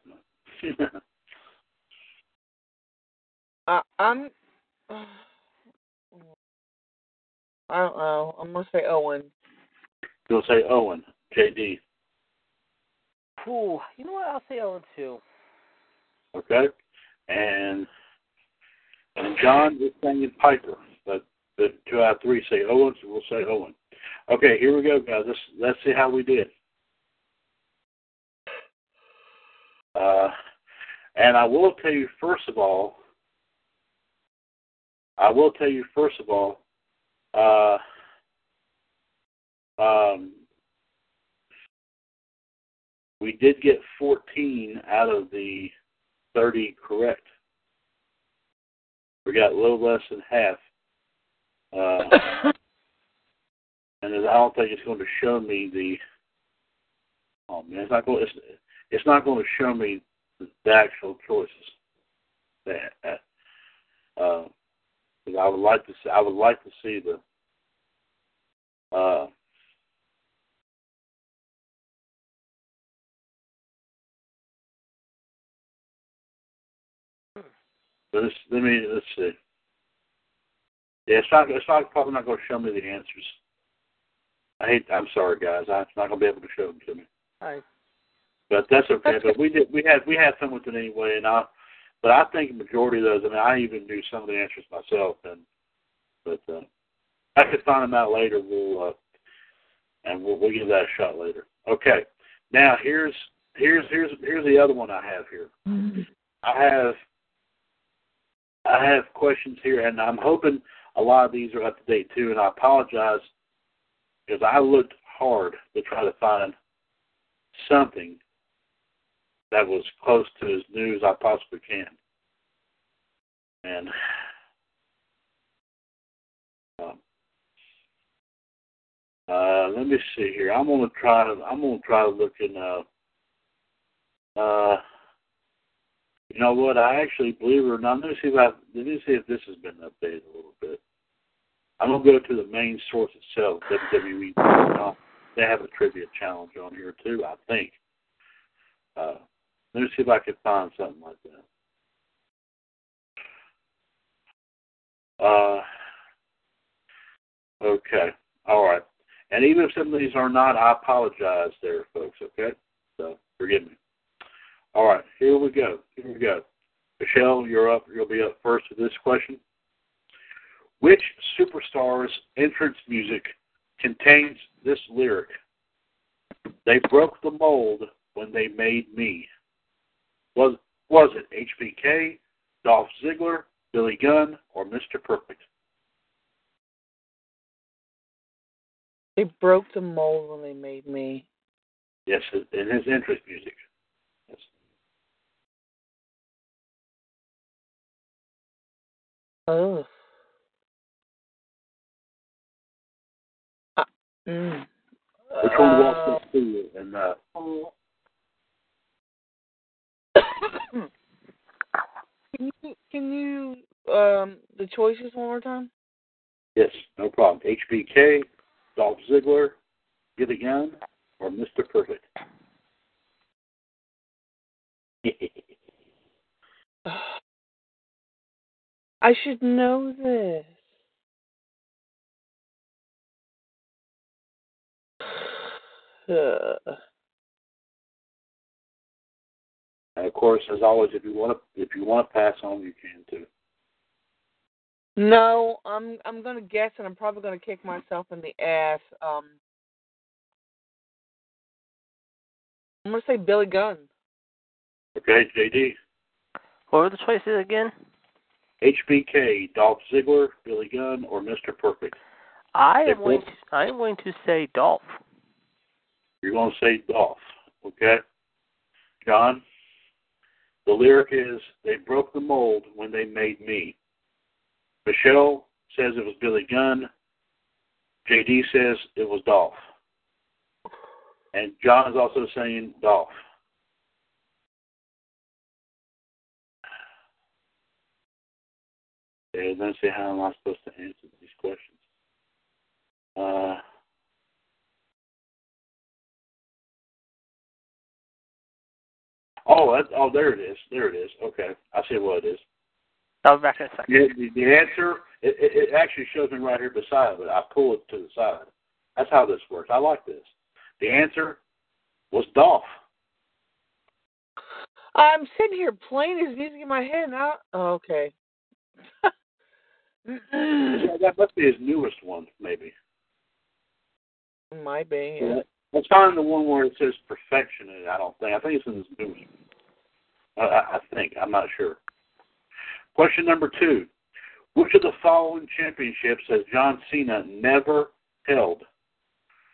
I, I'm. I don't know. I'm gonna say Owen. You'll say Owen, JD. Ooh, you know what? I'll say Owen too. Okay, and and John is saying Piper, but the two out of three say Owen, so we'll say Owen. Okay, here we go, guys. Let's let's see how we did. Uh, and I will tell you first of all. I will tell you first of all. Uh, um, we did get 14 out of the 30 correct. We got a little less than half. Uh, and I don't think it's going to show me the. Oh man, it's not going. It's, it's not going to show me the, actual choices. That, uh, I would like to. See, I would like to see the. Uh, But it's, let me let's see. Yeah, it's not. It's not probably not going to show me the answers. I hate. I'm sorry, guys. I'm not going to be able to show them to me. Alright. But that's okay. But we did. We had. We had some with it anyway, and I. But I think the majority of those. I mean, I even knew some of the answers myself, and but uh, I could find them out later. We'll uh, and we'll, we'll give that a shot later. Okay. Now here's here's here's here's the other one I have here. I have I have questions here, and I'm hoping a lot of these are up to date too. And I apologize because I looked hard to try to find something that was close to as new as I possibly can. And um, uh, let me see here. I'm gonna try. I'm gonna try to look in. Uh, uh, you know what? I actually believe it or not. Let me see if I. Let me see if this has been updated a little bit. I'm gonna go to the main source itself, WWE. They have a trivia challenge on here too. I think. Uh, let me see if I can find something like that. Uh, okay. All right. And even if some of these are not, I apologize there, folks, okay? So forgive me. All right, here we go. Here we go. Michelle, you're up. You'll be up first with this question. Which superstar's entrance music contains this lyric? They broke the mold when they made me. Was was it HBK, Dolph Ziggler, Billy Gunn, or Mr. Perfect? They broke the mold when they made me. Yes, in his entrance music. Oh. Uh, mm. Which one up to you? And uh, can you can you um the choices one more time? yes, no problem. HBK, Dolph Ziggler, Billy Gunn, or Mr. Perfect? I should know this. Uh, and of course, as always, if you want to if you want to pass on, you can too. no, I'm I'm gonna guess, and I'm probably gonna kick myself in the ass. Um, I'm gonna say Billy Gunn. Okay, JD. What were the choices again? HBK, Dolph Ziggler, Billy Gunn, or Mr. Perfect? I am going. To, I am going to say Dolph. You're going to say Dolph, okay? John, the lyric is, they broke the mold when they made me. Michelle says it was Billy Gunn. JD says it was Dolph. And John is also saying Dolph. Okay, let's see how am I supposed to answer these questions. Uh, oh, that, oh, there it is. There it is. Okay, I see what it is. I'll be back in a second. The, the, the answer, it, it, it actually shows me right here beside it. I pull it to the side. That's how this works. I like this. The answer was Dolph. I'm sitting here playing his music in my head now. Oh, okay. Yeah, that must be his newest one, maybe. Might be. Yeah. Let's find the one where it says perfection. I don't think. I think it's in his newest. I, I I think. I'm not sure. Question number two: Which of the following championships has John Cena never held?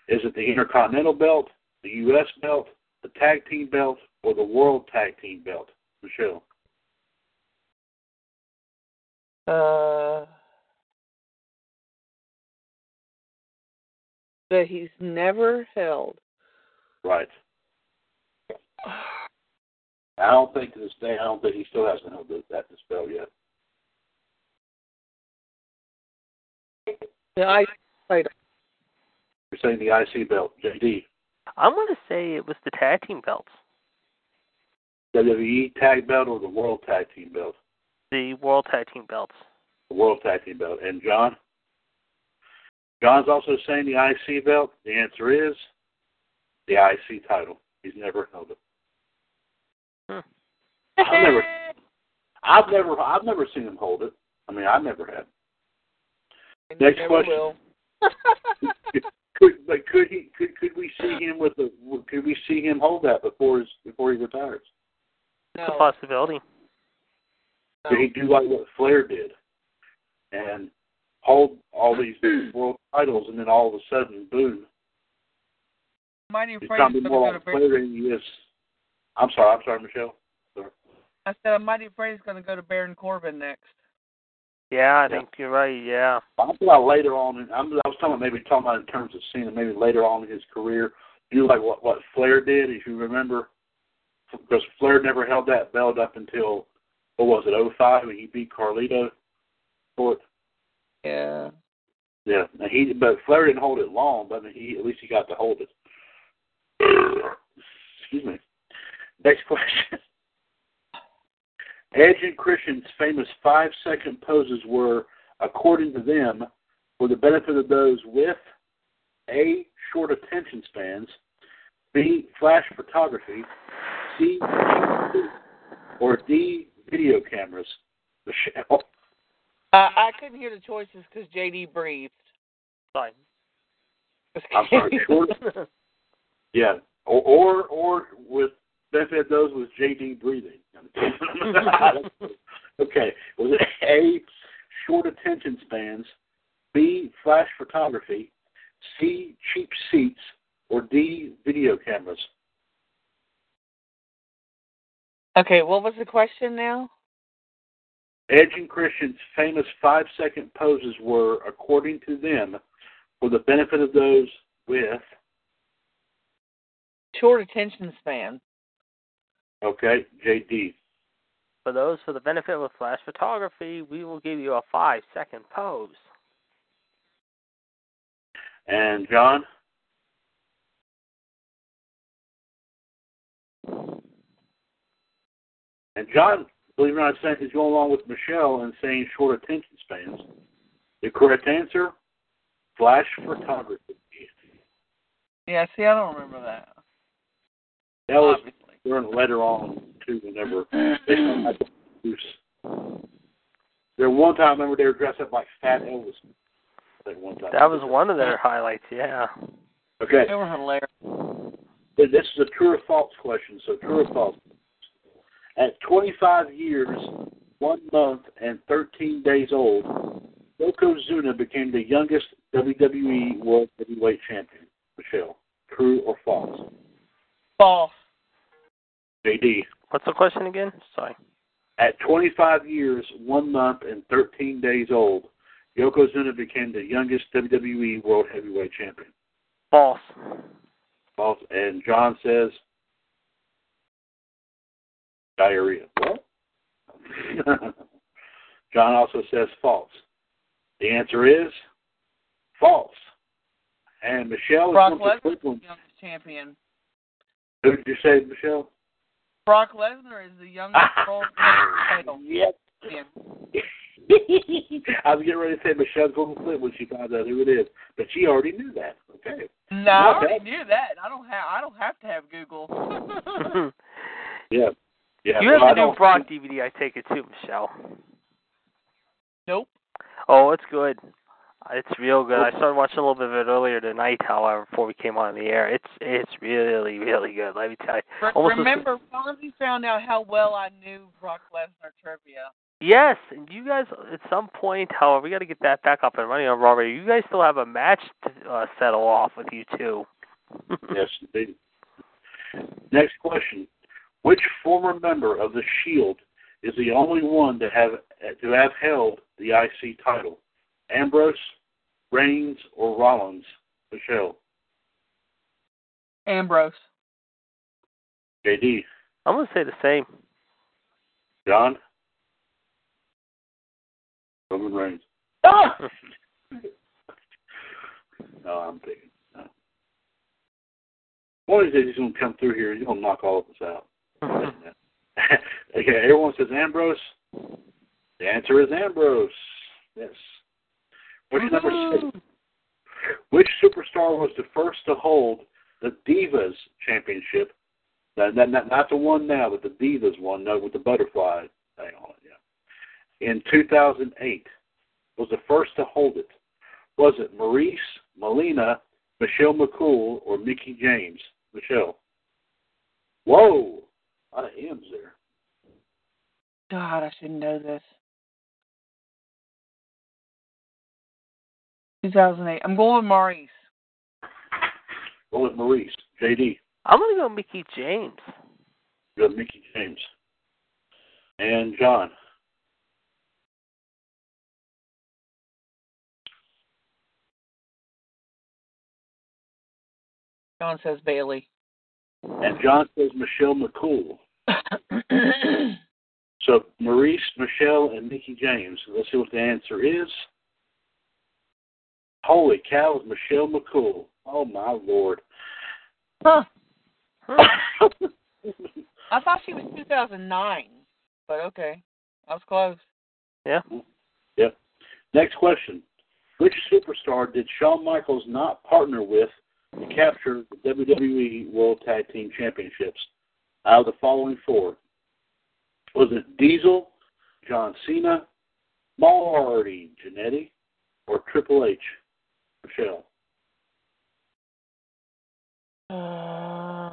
Is it the Intercontinental Belt, the U.S. Belt, the Tag Team Belt, or the World Tag Team Belt? Michelle. Uh, that he's never held. Right. I don't think to this day. I don't think he still hasn't held that that spell yet. The IC title. You're saying the IC belt, JD. I'm going to say it was the tag team belts, WWE Tag Belt or the World Tag Team Belt? the World Tag Team belts. The World Tag Team Belt. And John? John's also saying the IC belt. The answer is the IC title. He's never held it. Hmm. I've never, I've never, I've never seen him hold it. I mean, I never have. And Next never question. Could, but could he? Could could we see him with the? Could we see him hold that before his before he retires? It's a possibility. Could he do like what Flair did, and hold all these world titles, and then all of a sudden, boom, Mighty he's afraid trying be going more to go like to Baron. Flair than he is. I'm sorry. I'm sorry, Michelle. I said I'm mighty afraid he's going to go to Baron Corbin next. Yeah, I Yeah. think you're right. Yeah. I'm talking about later on. In, I'm, I was talking about maybe talking about in terms of seeing maybe later on in his career, do you like what what Flair did, if you remember, because Flair never held that belt up until what was it, '05 when he beat Carlito for it. Yeah. Yeah, he but Flair didn't hold it long, but he at least he got to hold it. Excuse me. Next question. Edge and Christian's famous five second poses were, according to them, for the benefit of those with A. Short attention spans, B. Flash photography, C. or D. Video cameras? Michelle. Uh, I couldn't hear the choices because JD breathed. Sorry. I'm sorry. Yeah, or or, or with benefit those with JD breathing. okay, was it A. Short attention spans, B. Flash photography, C. Cheap seats, or D. Video cameras? Okay, what was the question now? Edge and Christian's famous five second poses were, according to them, for the benefit of those with, Short attention span. okay, JD. For those for the benefit with flash photography, we will give you a five second pose. And John? And John, believe it or not, saying he's going along with Michelle and saying short attention spans. The correct answer, flash photography. Yeah, see, I don't remember that. That was Obviously. during later on too. Whenever they had to produce. There one time, I remember they were dressed up like Fat Elvis. I one time. That was one of their highlights, yeah. Okay, They were hilarious. this is a true or false question. So true or false? At 25 years, one month, and 13 days old, Yokozuna became the youngest WWE World Heavyweight Champion. Michelle, true or false? False. JD. What's the question again? Sorry. At 25 years, one month, and 13 days old, Yokozuna became the youngest WWE World Heavyweight Champion. False. False. And John says diarrhea. What? John also says false. The answer is false. And Michelle Brock is Lesnar one. the youngest champion. Who did you say, Michelle? Brock Lesnar is the youngest world title Yep. I was getting ready to say Michelle's going to flip when she finds out who it is, but she already knew that. Okay. No, I already knew that. I don't have. I don't have to have Google. Yeah. Yeah. you well, have I the new Brock DVD, I take it too, Michelle. nope. Oh, it's good. It's real good. I started watching a little bit of it earlier tonight, however, before we came on the air. It's it's really really good. Let me tell you. Re- Almost as- remember, Fonzie found out how well I knew Brock Lesnar trivia. Yes, and you guys at some point, however, we got to get that back up and running on Raw. Radio. You guys still have a match to uh, settle off with you two. Yes, indeed. Next question: Which former member of the Shield is the only one to have to have held the IC title? Ambrose, Reigns, or Rollins? Michelle, Ambrose. JD, I'm gonna say the same. John, Roman Reigns. Ah! no, I'm thinking. No. One of these days he's gonna come through here. He's gonna knock all of us out. okay, everyone says Ambrose. The answer is Ambrose. Yes. Which number six? Which superstar was the first to hold the Divas Championship? Not, not, not, not the one now, but the Divas one, no, with the butterfly thing on it. Yeah. In 2008, was the first to hold it. Was it Maryse, Melina, Michelle McCool, or Mickie James? Michelle. Whoa, a lot of M's there. God, I should know this. 2008. I'm going with Maryse. What with Maryse? JD. I'm gonna go Mickie James. You got Mickie James. And John. John says Bayley. And John says Michelle McCool. So Maryse, Michelle, and Mickie James. Let's see what the answer is. Holy cow, Michelle McCool. Oh my lord. huh. Huh. I thought she was 2009, but okay. I was close. Yeah. Yep. Next question. Which superstar did Shawn Michaels not partner with to capture the WWE World Tag Team Championships? Out of the following four, was it Diesel, John Cena, Marty Jannetty, or Triple H? Michelle. Uh,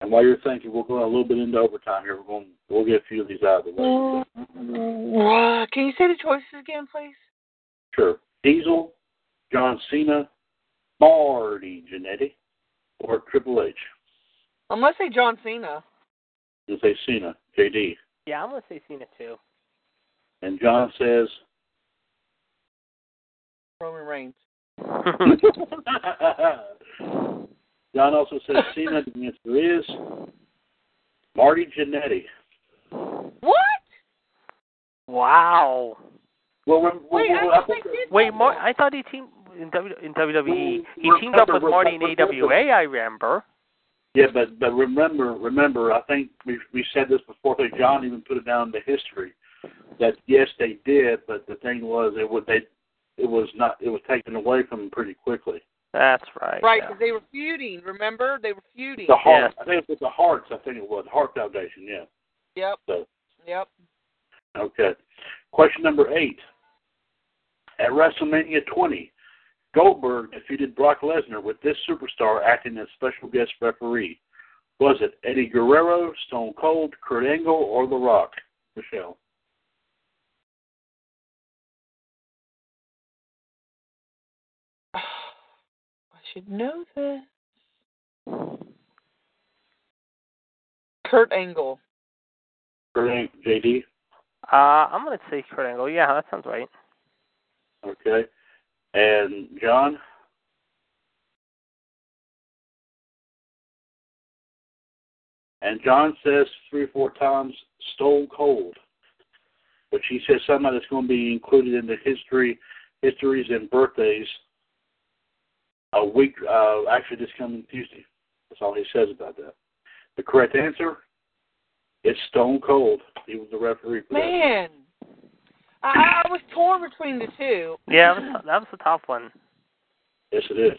And while you're thinking, we'll go a little bit into overtime here. We're going, we'll get a few of these out of the way. uh, can you say the choices again, please? Sure. Diesel, John Cena, Marty Jannetty, or Triple H. I'm gonna say John Cena. You say Cena, JD. Yeah, I'm gonna say Cena too. And John says, Roman Reigns. John also says Cena. The answer is Marty Jannetty. What? wow. Well, well, Wait, well, I I thought they did. Wait, Mar- I thought he teamed in, w- in WWE. He teamed up with Marty in AWA. I remember. Yeah, but but remember, remember, I think we we said this before. I think John even put it down in the history that yes, they did, but the thing was, it would they, it was not, it was taken away from them pretty quickly. That's right. Right, yeah. because they were feuding. Remember, they were feuding. The heart, I think it was the Hearts. I think it was Heart Foundation. Yeah. Yep. So Yep. okay. Question number eight. At WrestleMania 20, Goldberg defeated Brock Lesnar with this superstar acting as special guest referee. Was it Eddie Guerrero, Stone Cold, Kurt Angle, or The Rock? Michelle. I should know this. Kurt Angle. Kurt Angle, JD. Uh, I'm gonna say Kurt Angle. Yeah, that sounds right. Okay. And John? And John says three or four times Stone Cold. But he says something that's going to be included in the history, histories and birthdays a week, uh, actually this coming Tuesday. That's all he says about that. The correct answer is Stone Cold. He was the referee for that. Man, I, I was torn between the two. Yeah, that was, that was a tough one. Yes, it is.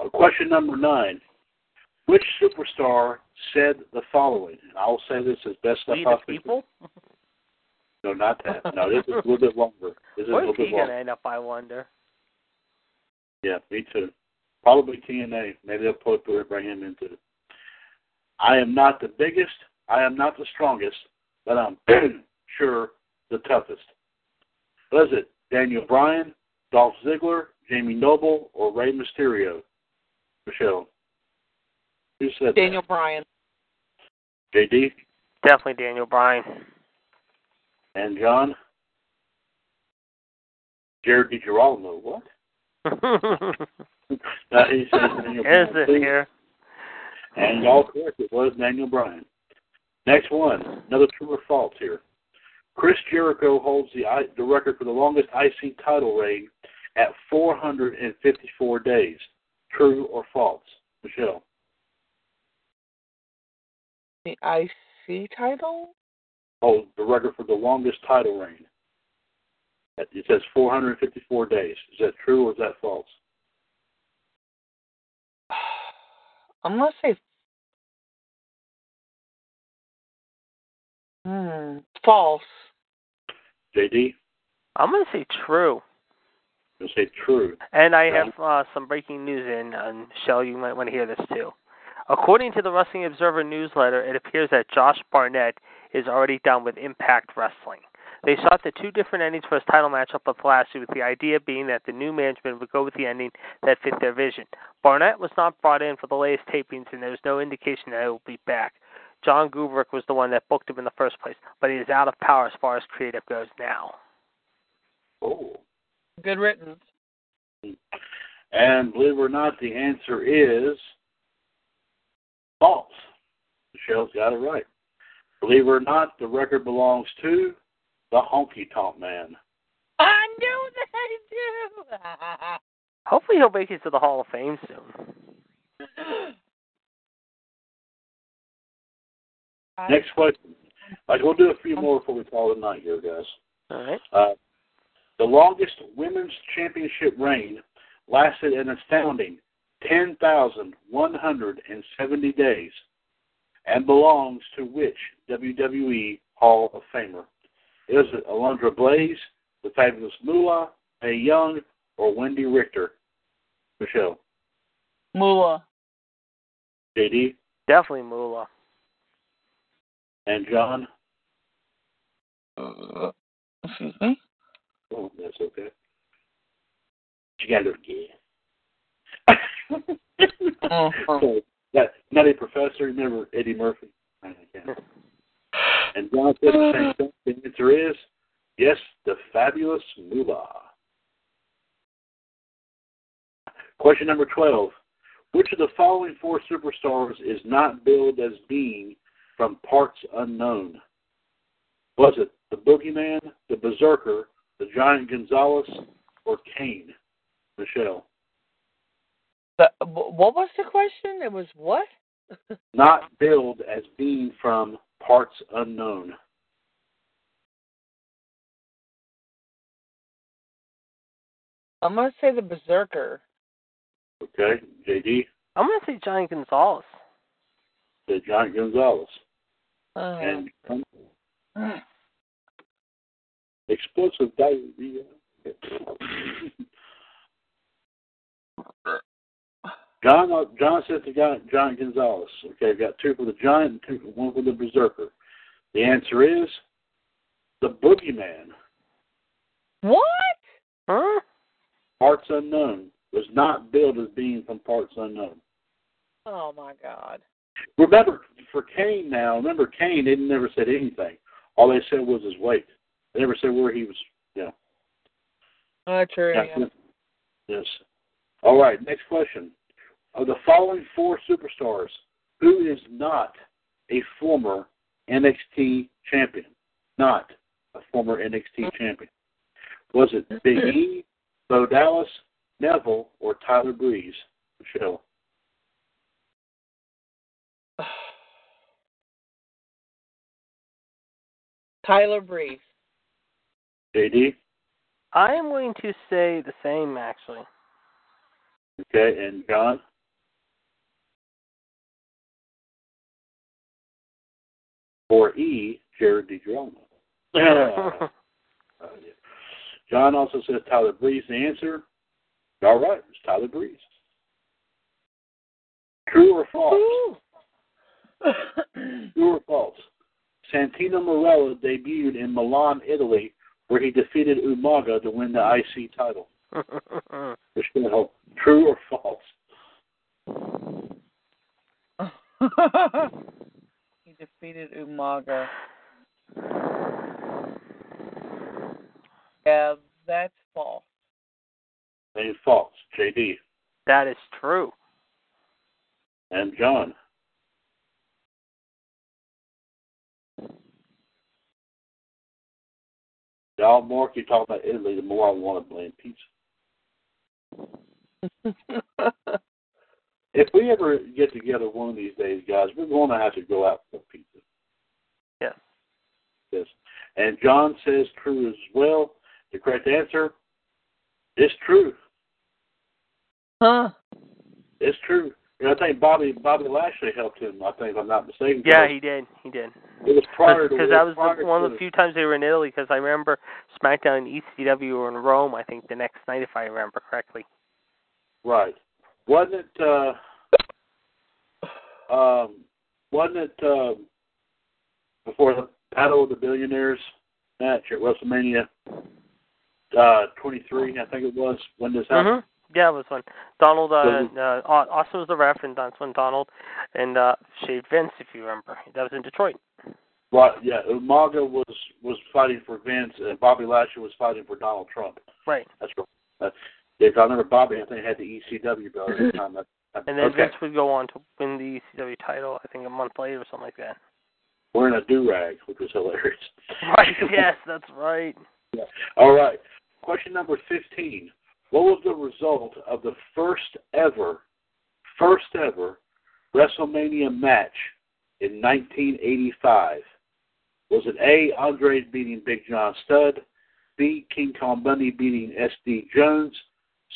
Uh, question number nine. Which superstar said the following? And I'll say this as best I We the possibly people. No, not that. No, this is a little bit longer. This is a Where's little he gonna end up? I wonder. Yeah, me too. Probably TNA. Maybe they'll put through bring him into it. I am not the biggest. I am not the strongest, but I'm sure the toughest. Was it Daniel Bryan, Dolph Ziggler, Jamie Noble, or Rey Mysterio? Michelle. Who said Daniel Bryan. JD Definitely Daniel Bryan. and John. Jared DiGirolamo. What? Uh, he says Daniel Is it too. here? And y'all correct, it was Daniel Bryan. Next one, another true or false here. Chris Jericho holds the the record for the longest IC title reign at 454 days. True or false? Michelle. The IC title? holds the record for the longest title reign. It says 454 days. Is that true or is that false? I'm gonna say. Hmm. False. JD, I'm gonna say true. you say true. And I have uh, some breaking news in, and Shell, you might want to hear this too. According to the Wrestling Observer newsletter, it appears that Josh Barnett is already done with Impact Wrestling. They sought the two different endings for his title matchup with Lashley, with the idea being that the new management would go with the ending that fit their vision. Barnett was not brought in for the latest tapings, and there's no indication that he will be back. John Gaburick was the one that booked him in the first place, but he is out of power as far as creative goes now. Oh. Good riddance. And believe it or not, the answer is false. Michelle's got it right. Believe it or not, the record belongs to the Honky Tonk Man. I knew that I Hopefully, he'll make it to the Hall of Fame soon. do. Next question. Like, we'll do a few more before we call it night here, guys. All right. Uh, The longest women's championship reign lasted an astounding 10,170 days and belongs to which WWE Hall of Famer? Is it Alundra Blaze, the Fabulous Moolah, Mae Young, or Wendi Richter? Michelle. Moolah. JD Definitely Moolah. And John. Uh, excuse me. Oh, that's okay. You got to do it again. Oh, oh. so, that Nutty Professor, remember Eddie Murphy? And John said the same thing. The answer is yes, the fabulous Moolah. Question number 12. Which of the following four superstars is not billed as being from parts unknown? Was it the Boogeyman, the Berserker, the Giant Gonzalez, or Kane? Michelle. The, wh- what was the question? It was what? Not billed as being from parts unknown. I'm gonna say the Berserker. Okay, JD, I'm gonna say Johnny Gonzalez. The Giant Gonzalez. Uh, And um, explosive diarrhea. John, uh, John says the Giant, Giant Gonzalez. Okay, I've got two for the Giant and two for one for the Berserker. The answer is the Boogeyman. what? Huh? Parts unknown was not billed as being from parts unknown. Oh my God. Remember, for Kane now, remember Kane, they never said anything. All they said was his weight. They never said where he was, you know. Oh, true. Yeah. Yeah. Yes. All right, next question. Of the following four superstars, who is not a former NXT champion? Not a former NXT champion. Was it Big E, Bo Dallas, Neville, or Tyler Breeze? Michelle. Tyler Breeze. JD? I am going to say the same actually. Okay, and John? For E, Jared DiGirolamo. Uh. John also says Tyler Breeze. The answer, all right, it's Tyler Breeze. True or false? True or false? Santino Marella debuted in Milan, Italy, where he defeated Umaga to win the IC title. Michelle, true or false? he defeated Umaga. Yeah, that's false. And false. JD that is true. and John. The all more you talk about Italy, the more I want to blame pizza. If we ever get together one of these days, guys, we're going to have to go out for pizza. Yes. Yes. And John says true as well. The correct answer is true. huh? It's true. I think Bobby Bobby Lashley helped him. I think if I'm not mistaken. Yeah, he did. He did. it was prior to Because that was the, one of the few times they were in Italy. Because I remember SmackDown and ECW were in Rome. I think the next night, if I remember correctly. Right. Wasn't it uh um wasn't it uh before the Battle of the Billionaires match at WrestleMania uh twenty three, I think it was, when this happened? hmm Yeah, it was when Donald uh, So- uh Austin was the ref, and that's when Donald and uh shaved Vince, if you remember. That was in Detroit. Right, yeah. Umaga was was fighting for Vince and Bobby Lashley was fighting for Donald Trump. Right. That's right. Uh, yeah, I remember Bobby I think had the ECW belt at the time. That, that, And then okay. Vince would go on to win the ECW title, I think a month later or something like that. Wearing a do rag, which was hilarious. Right, yes, that's right. All right. Question number 15. What was the result of the first ever, first ever WrestleMania match in 1985? Was it A, Andre beating Big John Studd, B. King Kong Bundy beating S.D. Jones,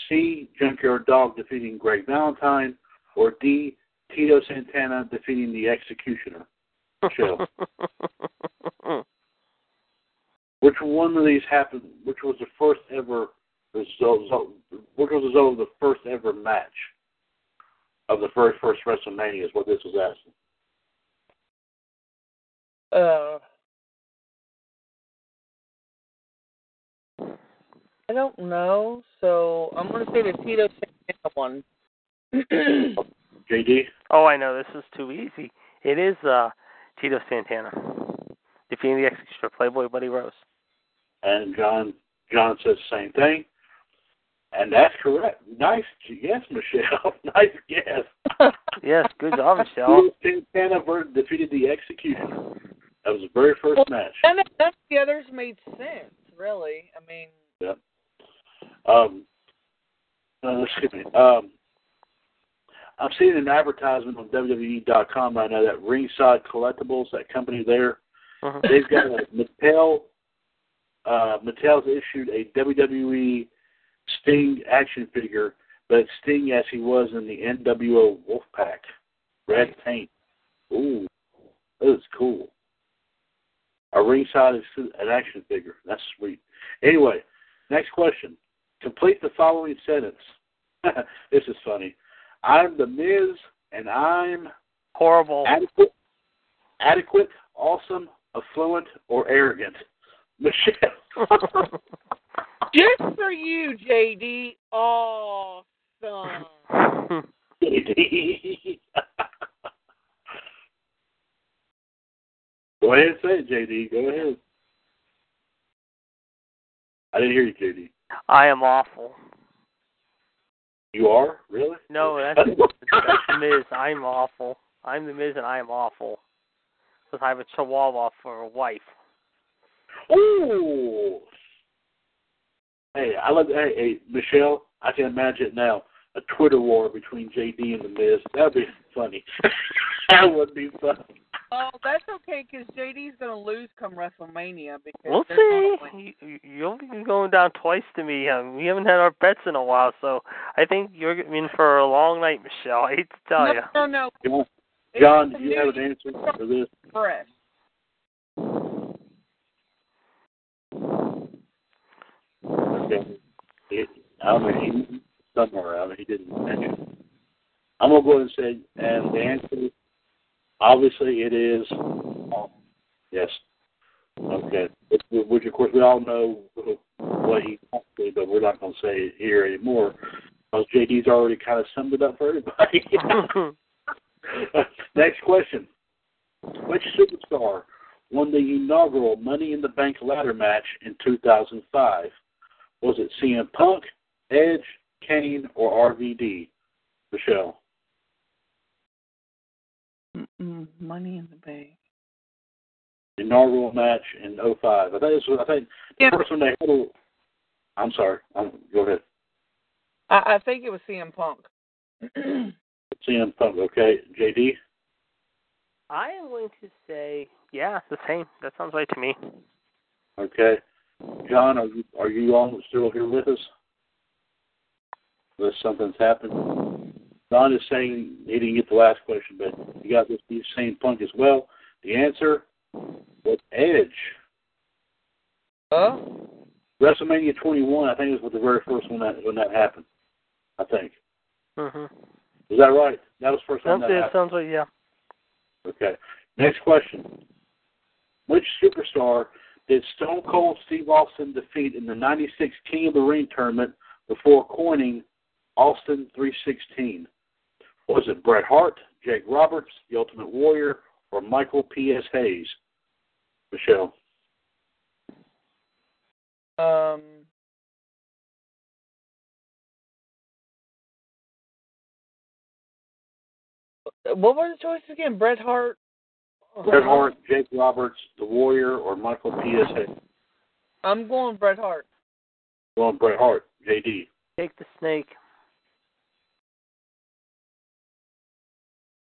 C. Junkyard Dog defeating Greg Valentine, or D. Tito Santana defeating the Executioner. Michelle. Which one of these happened? Which was the first ever result? Which was the result of the first ever match of the first first WrestleMania? Is what this was asking. Uh, I don't know, so I'm gonna say the Tito Santana one. JD. Oh, I know. This is too easy. It is uh, Tito Santana defeating the Executioner, Playboy Buddy Rose. And John John says the same thing. And that's correct. Nice yes, Michelle. nice guess. Yes, good job, Michelle. Santana ver- defeated the Executioner. That was the very first Well, match. And of, none of the others made sense, really. I mean, Yeah. Um, uh, excuse me. Um, I'm seeing an advertisement on WWE.com right now that Ringside Collectibles, that company there, Mhm. they've got a Mattel. Uh, Mattel's issued a WWE Sting action figure, but Sting as he was in the NWO Wolfpac, red paint. Ooh, that is cool. A ringside is an action figure. That's sweet. Anyway, next question. Complete the following sentence. this is funny. I'm the Miz, and I'm Horrible. adequate, adequate, awesome, affluent, or arrogant. Michelle. just for you, JD. Awesome. JD. Go ahead and say it, JD. Go ahead. I didn't hear you, JD. I am awful. You are really? No, that's, that's the Miz. I'm awful. I'm the Miz, and I am awful. Because I have a Chihuahua for a wife. Ooh. Hey, I love. Hey, hey, Michelle. I can imagine now. A Twitter war between JD and the Miz. That'd be funny. that would be funny. Oh, that's okay because JD's gonna lose come WrestleMania because We'll see. You, you'll be going down twice to me. Um, we haven't had our bets in a while, so I think you're in for a long night, Michelle. I hate to tell no, you. no, no. John, It's John, do you have an answer for this? Fresh. Okay. It, I don't know. He somewhere out. He didn't mention. I'm gonna go ahead and say, and the answer, obviously, it is um, yes. Okay. Which, which of course we all know what he but we're not gonna say it here anymore because JD's already kind of summed it up for everybody. Next question. Which superstar won the inaugural Money in the Bank ladder match in 2005? Was it CM Punk, Edge, Kane, or RVD? Michelle. Mm-mm, money in the bank. Inaugural match in 05. I think this was, I think the Yeah. first one they had. a- I'm sorry. Um, go ahead. I, I think it was CM Punk. CM Punk. Okay. JD. I am going to say, yeah, the same. That sounds right to me. Okay. John, are you are you on still here with us? Unless something's happened. Don is saying he didn't get the last question, but you got this the same punk as well. The answer was Edge. Huh? WrestleMania 21, I think, was with the very first one that when that happened. I think Mhm. is that right? That was the first time that it happened. sounds like yeah. Okay. Next question. Which superstar did Stone Cold Steve Austin defeat in the 96 King of the Ring tournament before coining Austin 316? Was it Bret Hart, Jake Roberts, The Ultimate Warrior, or Michael P.S. Hayes? Michelle. um, what were the choices again? Bret Hart. Bret Hart, Jake Roberts, The Warrior, or Michael PSA? I'm going Bret Hart. Going Bret Hart, J.D. Take the snake.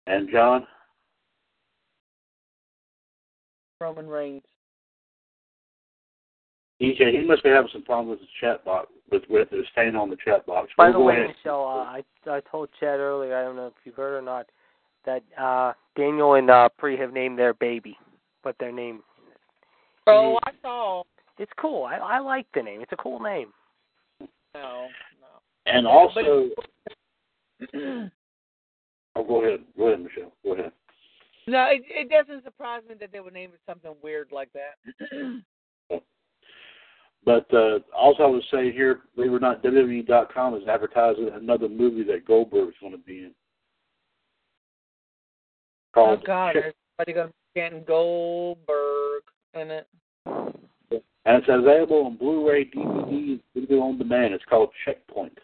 And John? Roman Reigns. EJ, he must be having some problems with his chat box, with with it staying on the chat box. By We'll the way, ahead. Michelle, uh, I I told Chad earlier. I don't know if you've heard or not that uh Daniel and uh Brie have named their baby, but their name Oh, I saw. it's cool. I I like the name. It's a cool name. No, no. and also, oh, go ahead, go ahead, Michelle, go ahead. no, it, it doesn't surprise me that they would name it something weird like that. But uh, also, I would say here, believe it or not, WWE.com is advertising another movie that Goldberg's going to be in. Oh God, Chick- there's somebody gonna be getting Goldberg in it. and it's available on Blu-ray, DVD, and video on demand. It's called Checkpoint.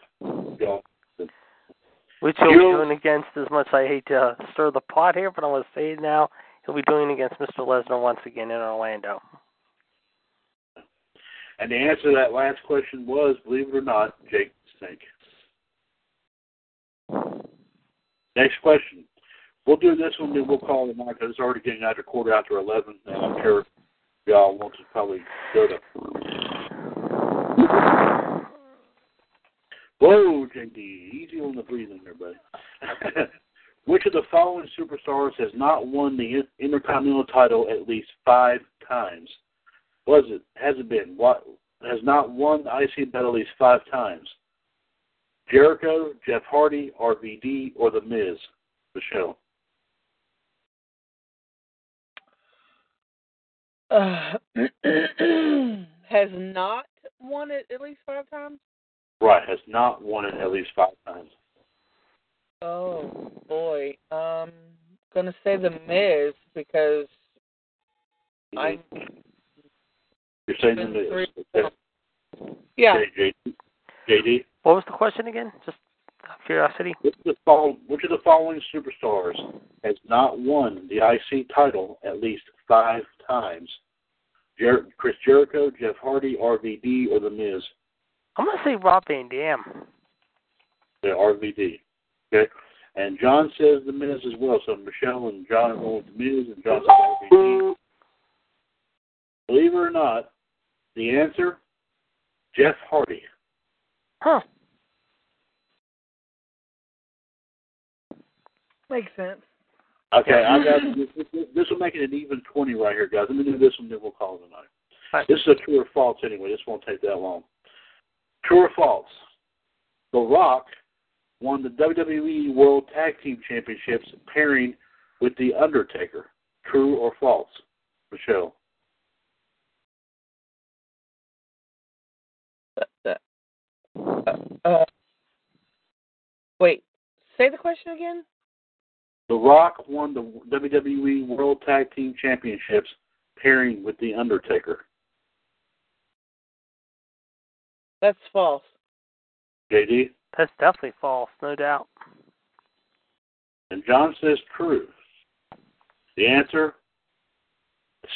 Which he'll be doing against as much as I hate to uh, stir the pot here, but I'm gonna say it now. He'll be doing against Mr. Lesnar once again in Orlando. And the answer to that last question was, believe it or not, Jake the Snake. Next question. We'll do this one, then we'll call it night because it's already getting after quarter after 11, and I'm sure y'all want to probably go to. Whoa, JD, easy on the breathing there, buddy. Which of the following superstars has not won the Intercontinental title at least five times? Was it? Has it been? What has not won the IC belt at least five times? Jericho, Jeff Hardy, RVD, or The Miz? Michelle. Uh, has not won it at least five times. Right, has not won it at least five times. Oh boy, um, gonna say the Miz because I You're saying The Miz. Okay. yeah. J- JD. JD. What was the question again? Just curiosity. Which of, the which of the following superstars has not won the IC title at least five times? Jer- Chris Jericho, Jeff Hardy, RVD, or The Miz? I'm gonna say Rob Van Dam. The RVD. Okay. And John says The Miz as well. So Michelle and John are going with The Miz, and John says RVD. Believe it or not, the answer, Jeff Hardy. Huh. Makes sense. Okay, I got this, this, this will make it an even twenty right here, guys. Let me do this one, then we'll call it a night. Right. This is a true or false anyway. This won't take that long. True or false? The Rock won the WWE World Tag Team Championships pairing with The Undertaker. True or false? Michelle. Uh, uh, wait, say the question again. The Rock won the WWE World Tag Team Championships pairing with The Undertaker. That's false. JD? That's definitely false, no doubt. And John says true. The answer,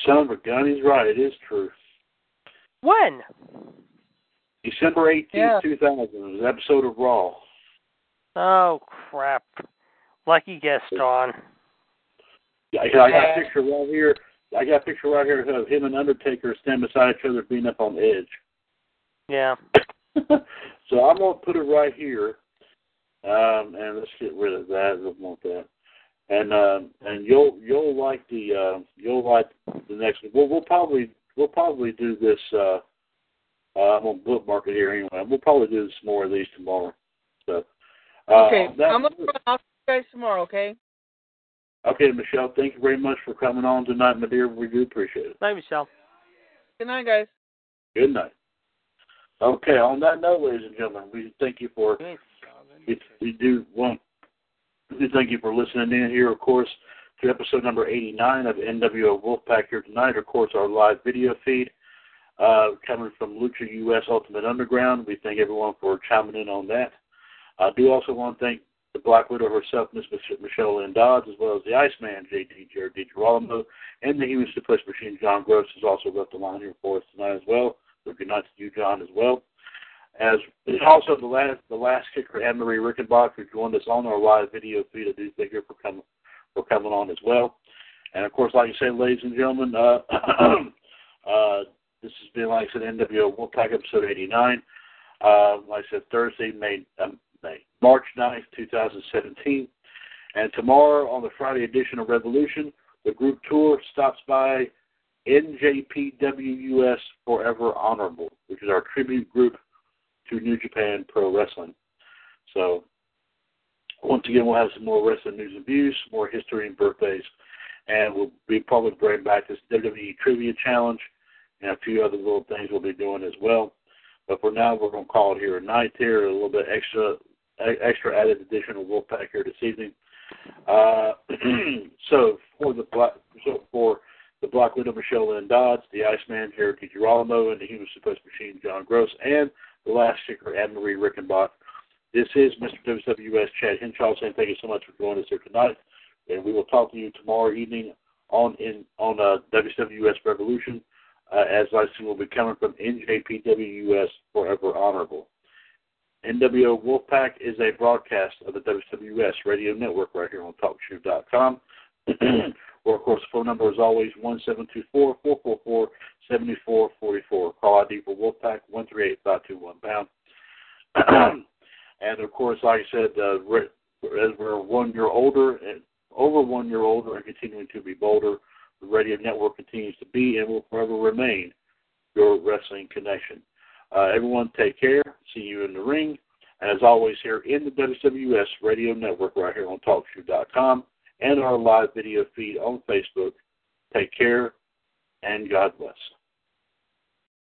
son of a gun, he's right. It is true. When? December 18th, Yeah. 2000. It was an episode of Raw. Oh crap. Lucky guess, John. Yeah, I got a picture right here. I got a picture right here of him and Undertaker standing beside each other being up on Edge. Yeah. so I'm gonna put it right here. Um, and let's get rid of that. I don't want that. And um, and you'll you'll like the uh, you'll like the next one. We'll, we'll probably we'll probably do this. Uh, uh, I'm gonna bookmark it here anyway. We'll probably do some more of these tomorrow. So uh, Okay, that- I'm gonna I'll see you guys tomorrow. Okay. okay, Michelle. Thank you very much for coming on tonight, my dear. We do appreciate it. Bye, Michelle. Good night, guys. Good night. Okay. On that note, ladies and gentlemen, we thank you for we, we do want we thank you for listening in here, of course, to episode number 89 of NWO Wolfpac here tonight. Of course, our live video feed uh, coming from LUCHAUS Ultimate Underground. We thank everyone for chiming in on that. I do also want to thank the Black Widow herself, Miss Mich- Michelle Lynn Dodds, as well as the Iceman, JD Jared DiGirolamo, and the Human Suplex Machine, John Gross, has also left the line here for us tonight as well. So good night to you, John, as well as also the last the last kicker Anne Marie Rickenbach who joined us on our live video feed. I do thank her for coming for coming on as well. And of course, like you say, ladies and gentlemen, uh, uh, This has been, like I said, NWO Wolfpac episode 89. Uh, like I said, Thursday, May, um, March 9th, 2017. And tomorrow on the Friday edition of Revolution, the group tour stops by NJPWUS Forever Honorable, which is our tribute group to New Japan Pro Wrestling. So, once again, we'll have some more wrestling news and views, more history and birthdays, and we'll be probably bringing back this WWE Trivia Challenge and a few other little things we'll be doing as well. But for now, we're going to call it here a night here, a little bit extra extra added addition of Wolfpac here this evening. Uh, so for the black, so for the Black Widow Michelle Lynn Dodds, the Iceman Jared DiGirolamo, and the Human Suplex Machine John Gross, and the last sticker Anne Marie Rickenbach. This is Mr. WWS Chad Henshaw saying thank you so much for joining us here tonight, and we will talk to you tomorrow evening on in on uh, WWS Revolution. Uh, as I see, will be coming from NJPWS Forever Honorable. NWO Wolfpac is a broadcast of the WWS radio network right here on TalkShoe.com. or, of course, the phone number is always 1724 444 7444. Call ID for Wolfpac 138521 pound. and, of course, like I said, uh, as we're one year older, and over one year older, and continuing to be bolder, the radio network continues to be and will forever remain your wrestling connection. Uh, everyone, take care. See you in the ring. As always, here in the WWS Radio Network, right here on TalkShoe.com, and our live video feed on Facebook. Take care, and God bless.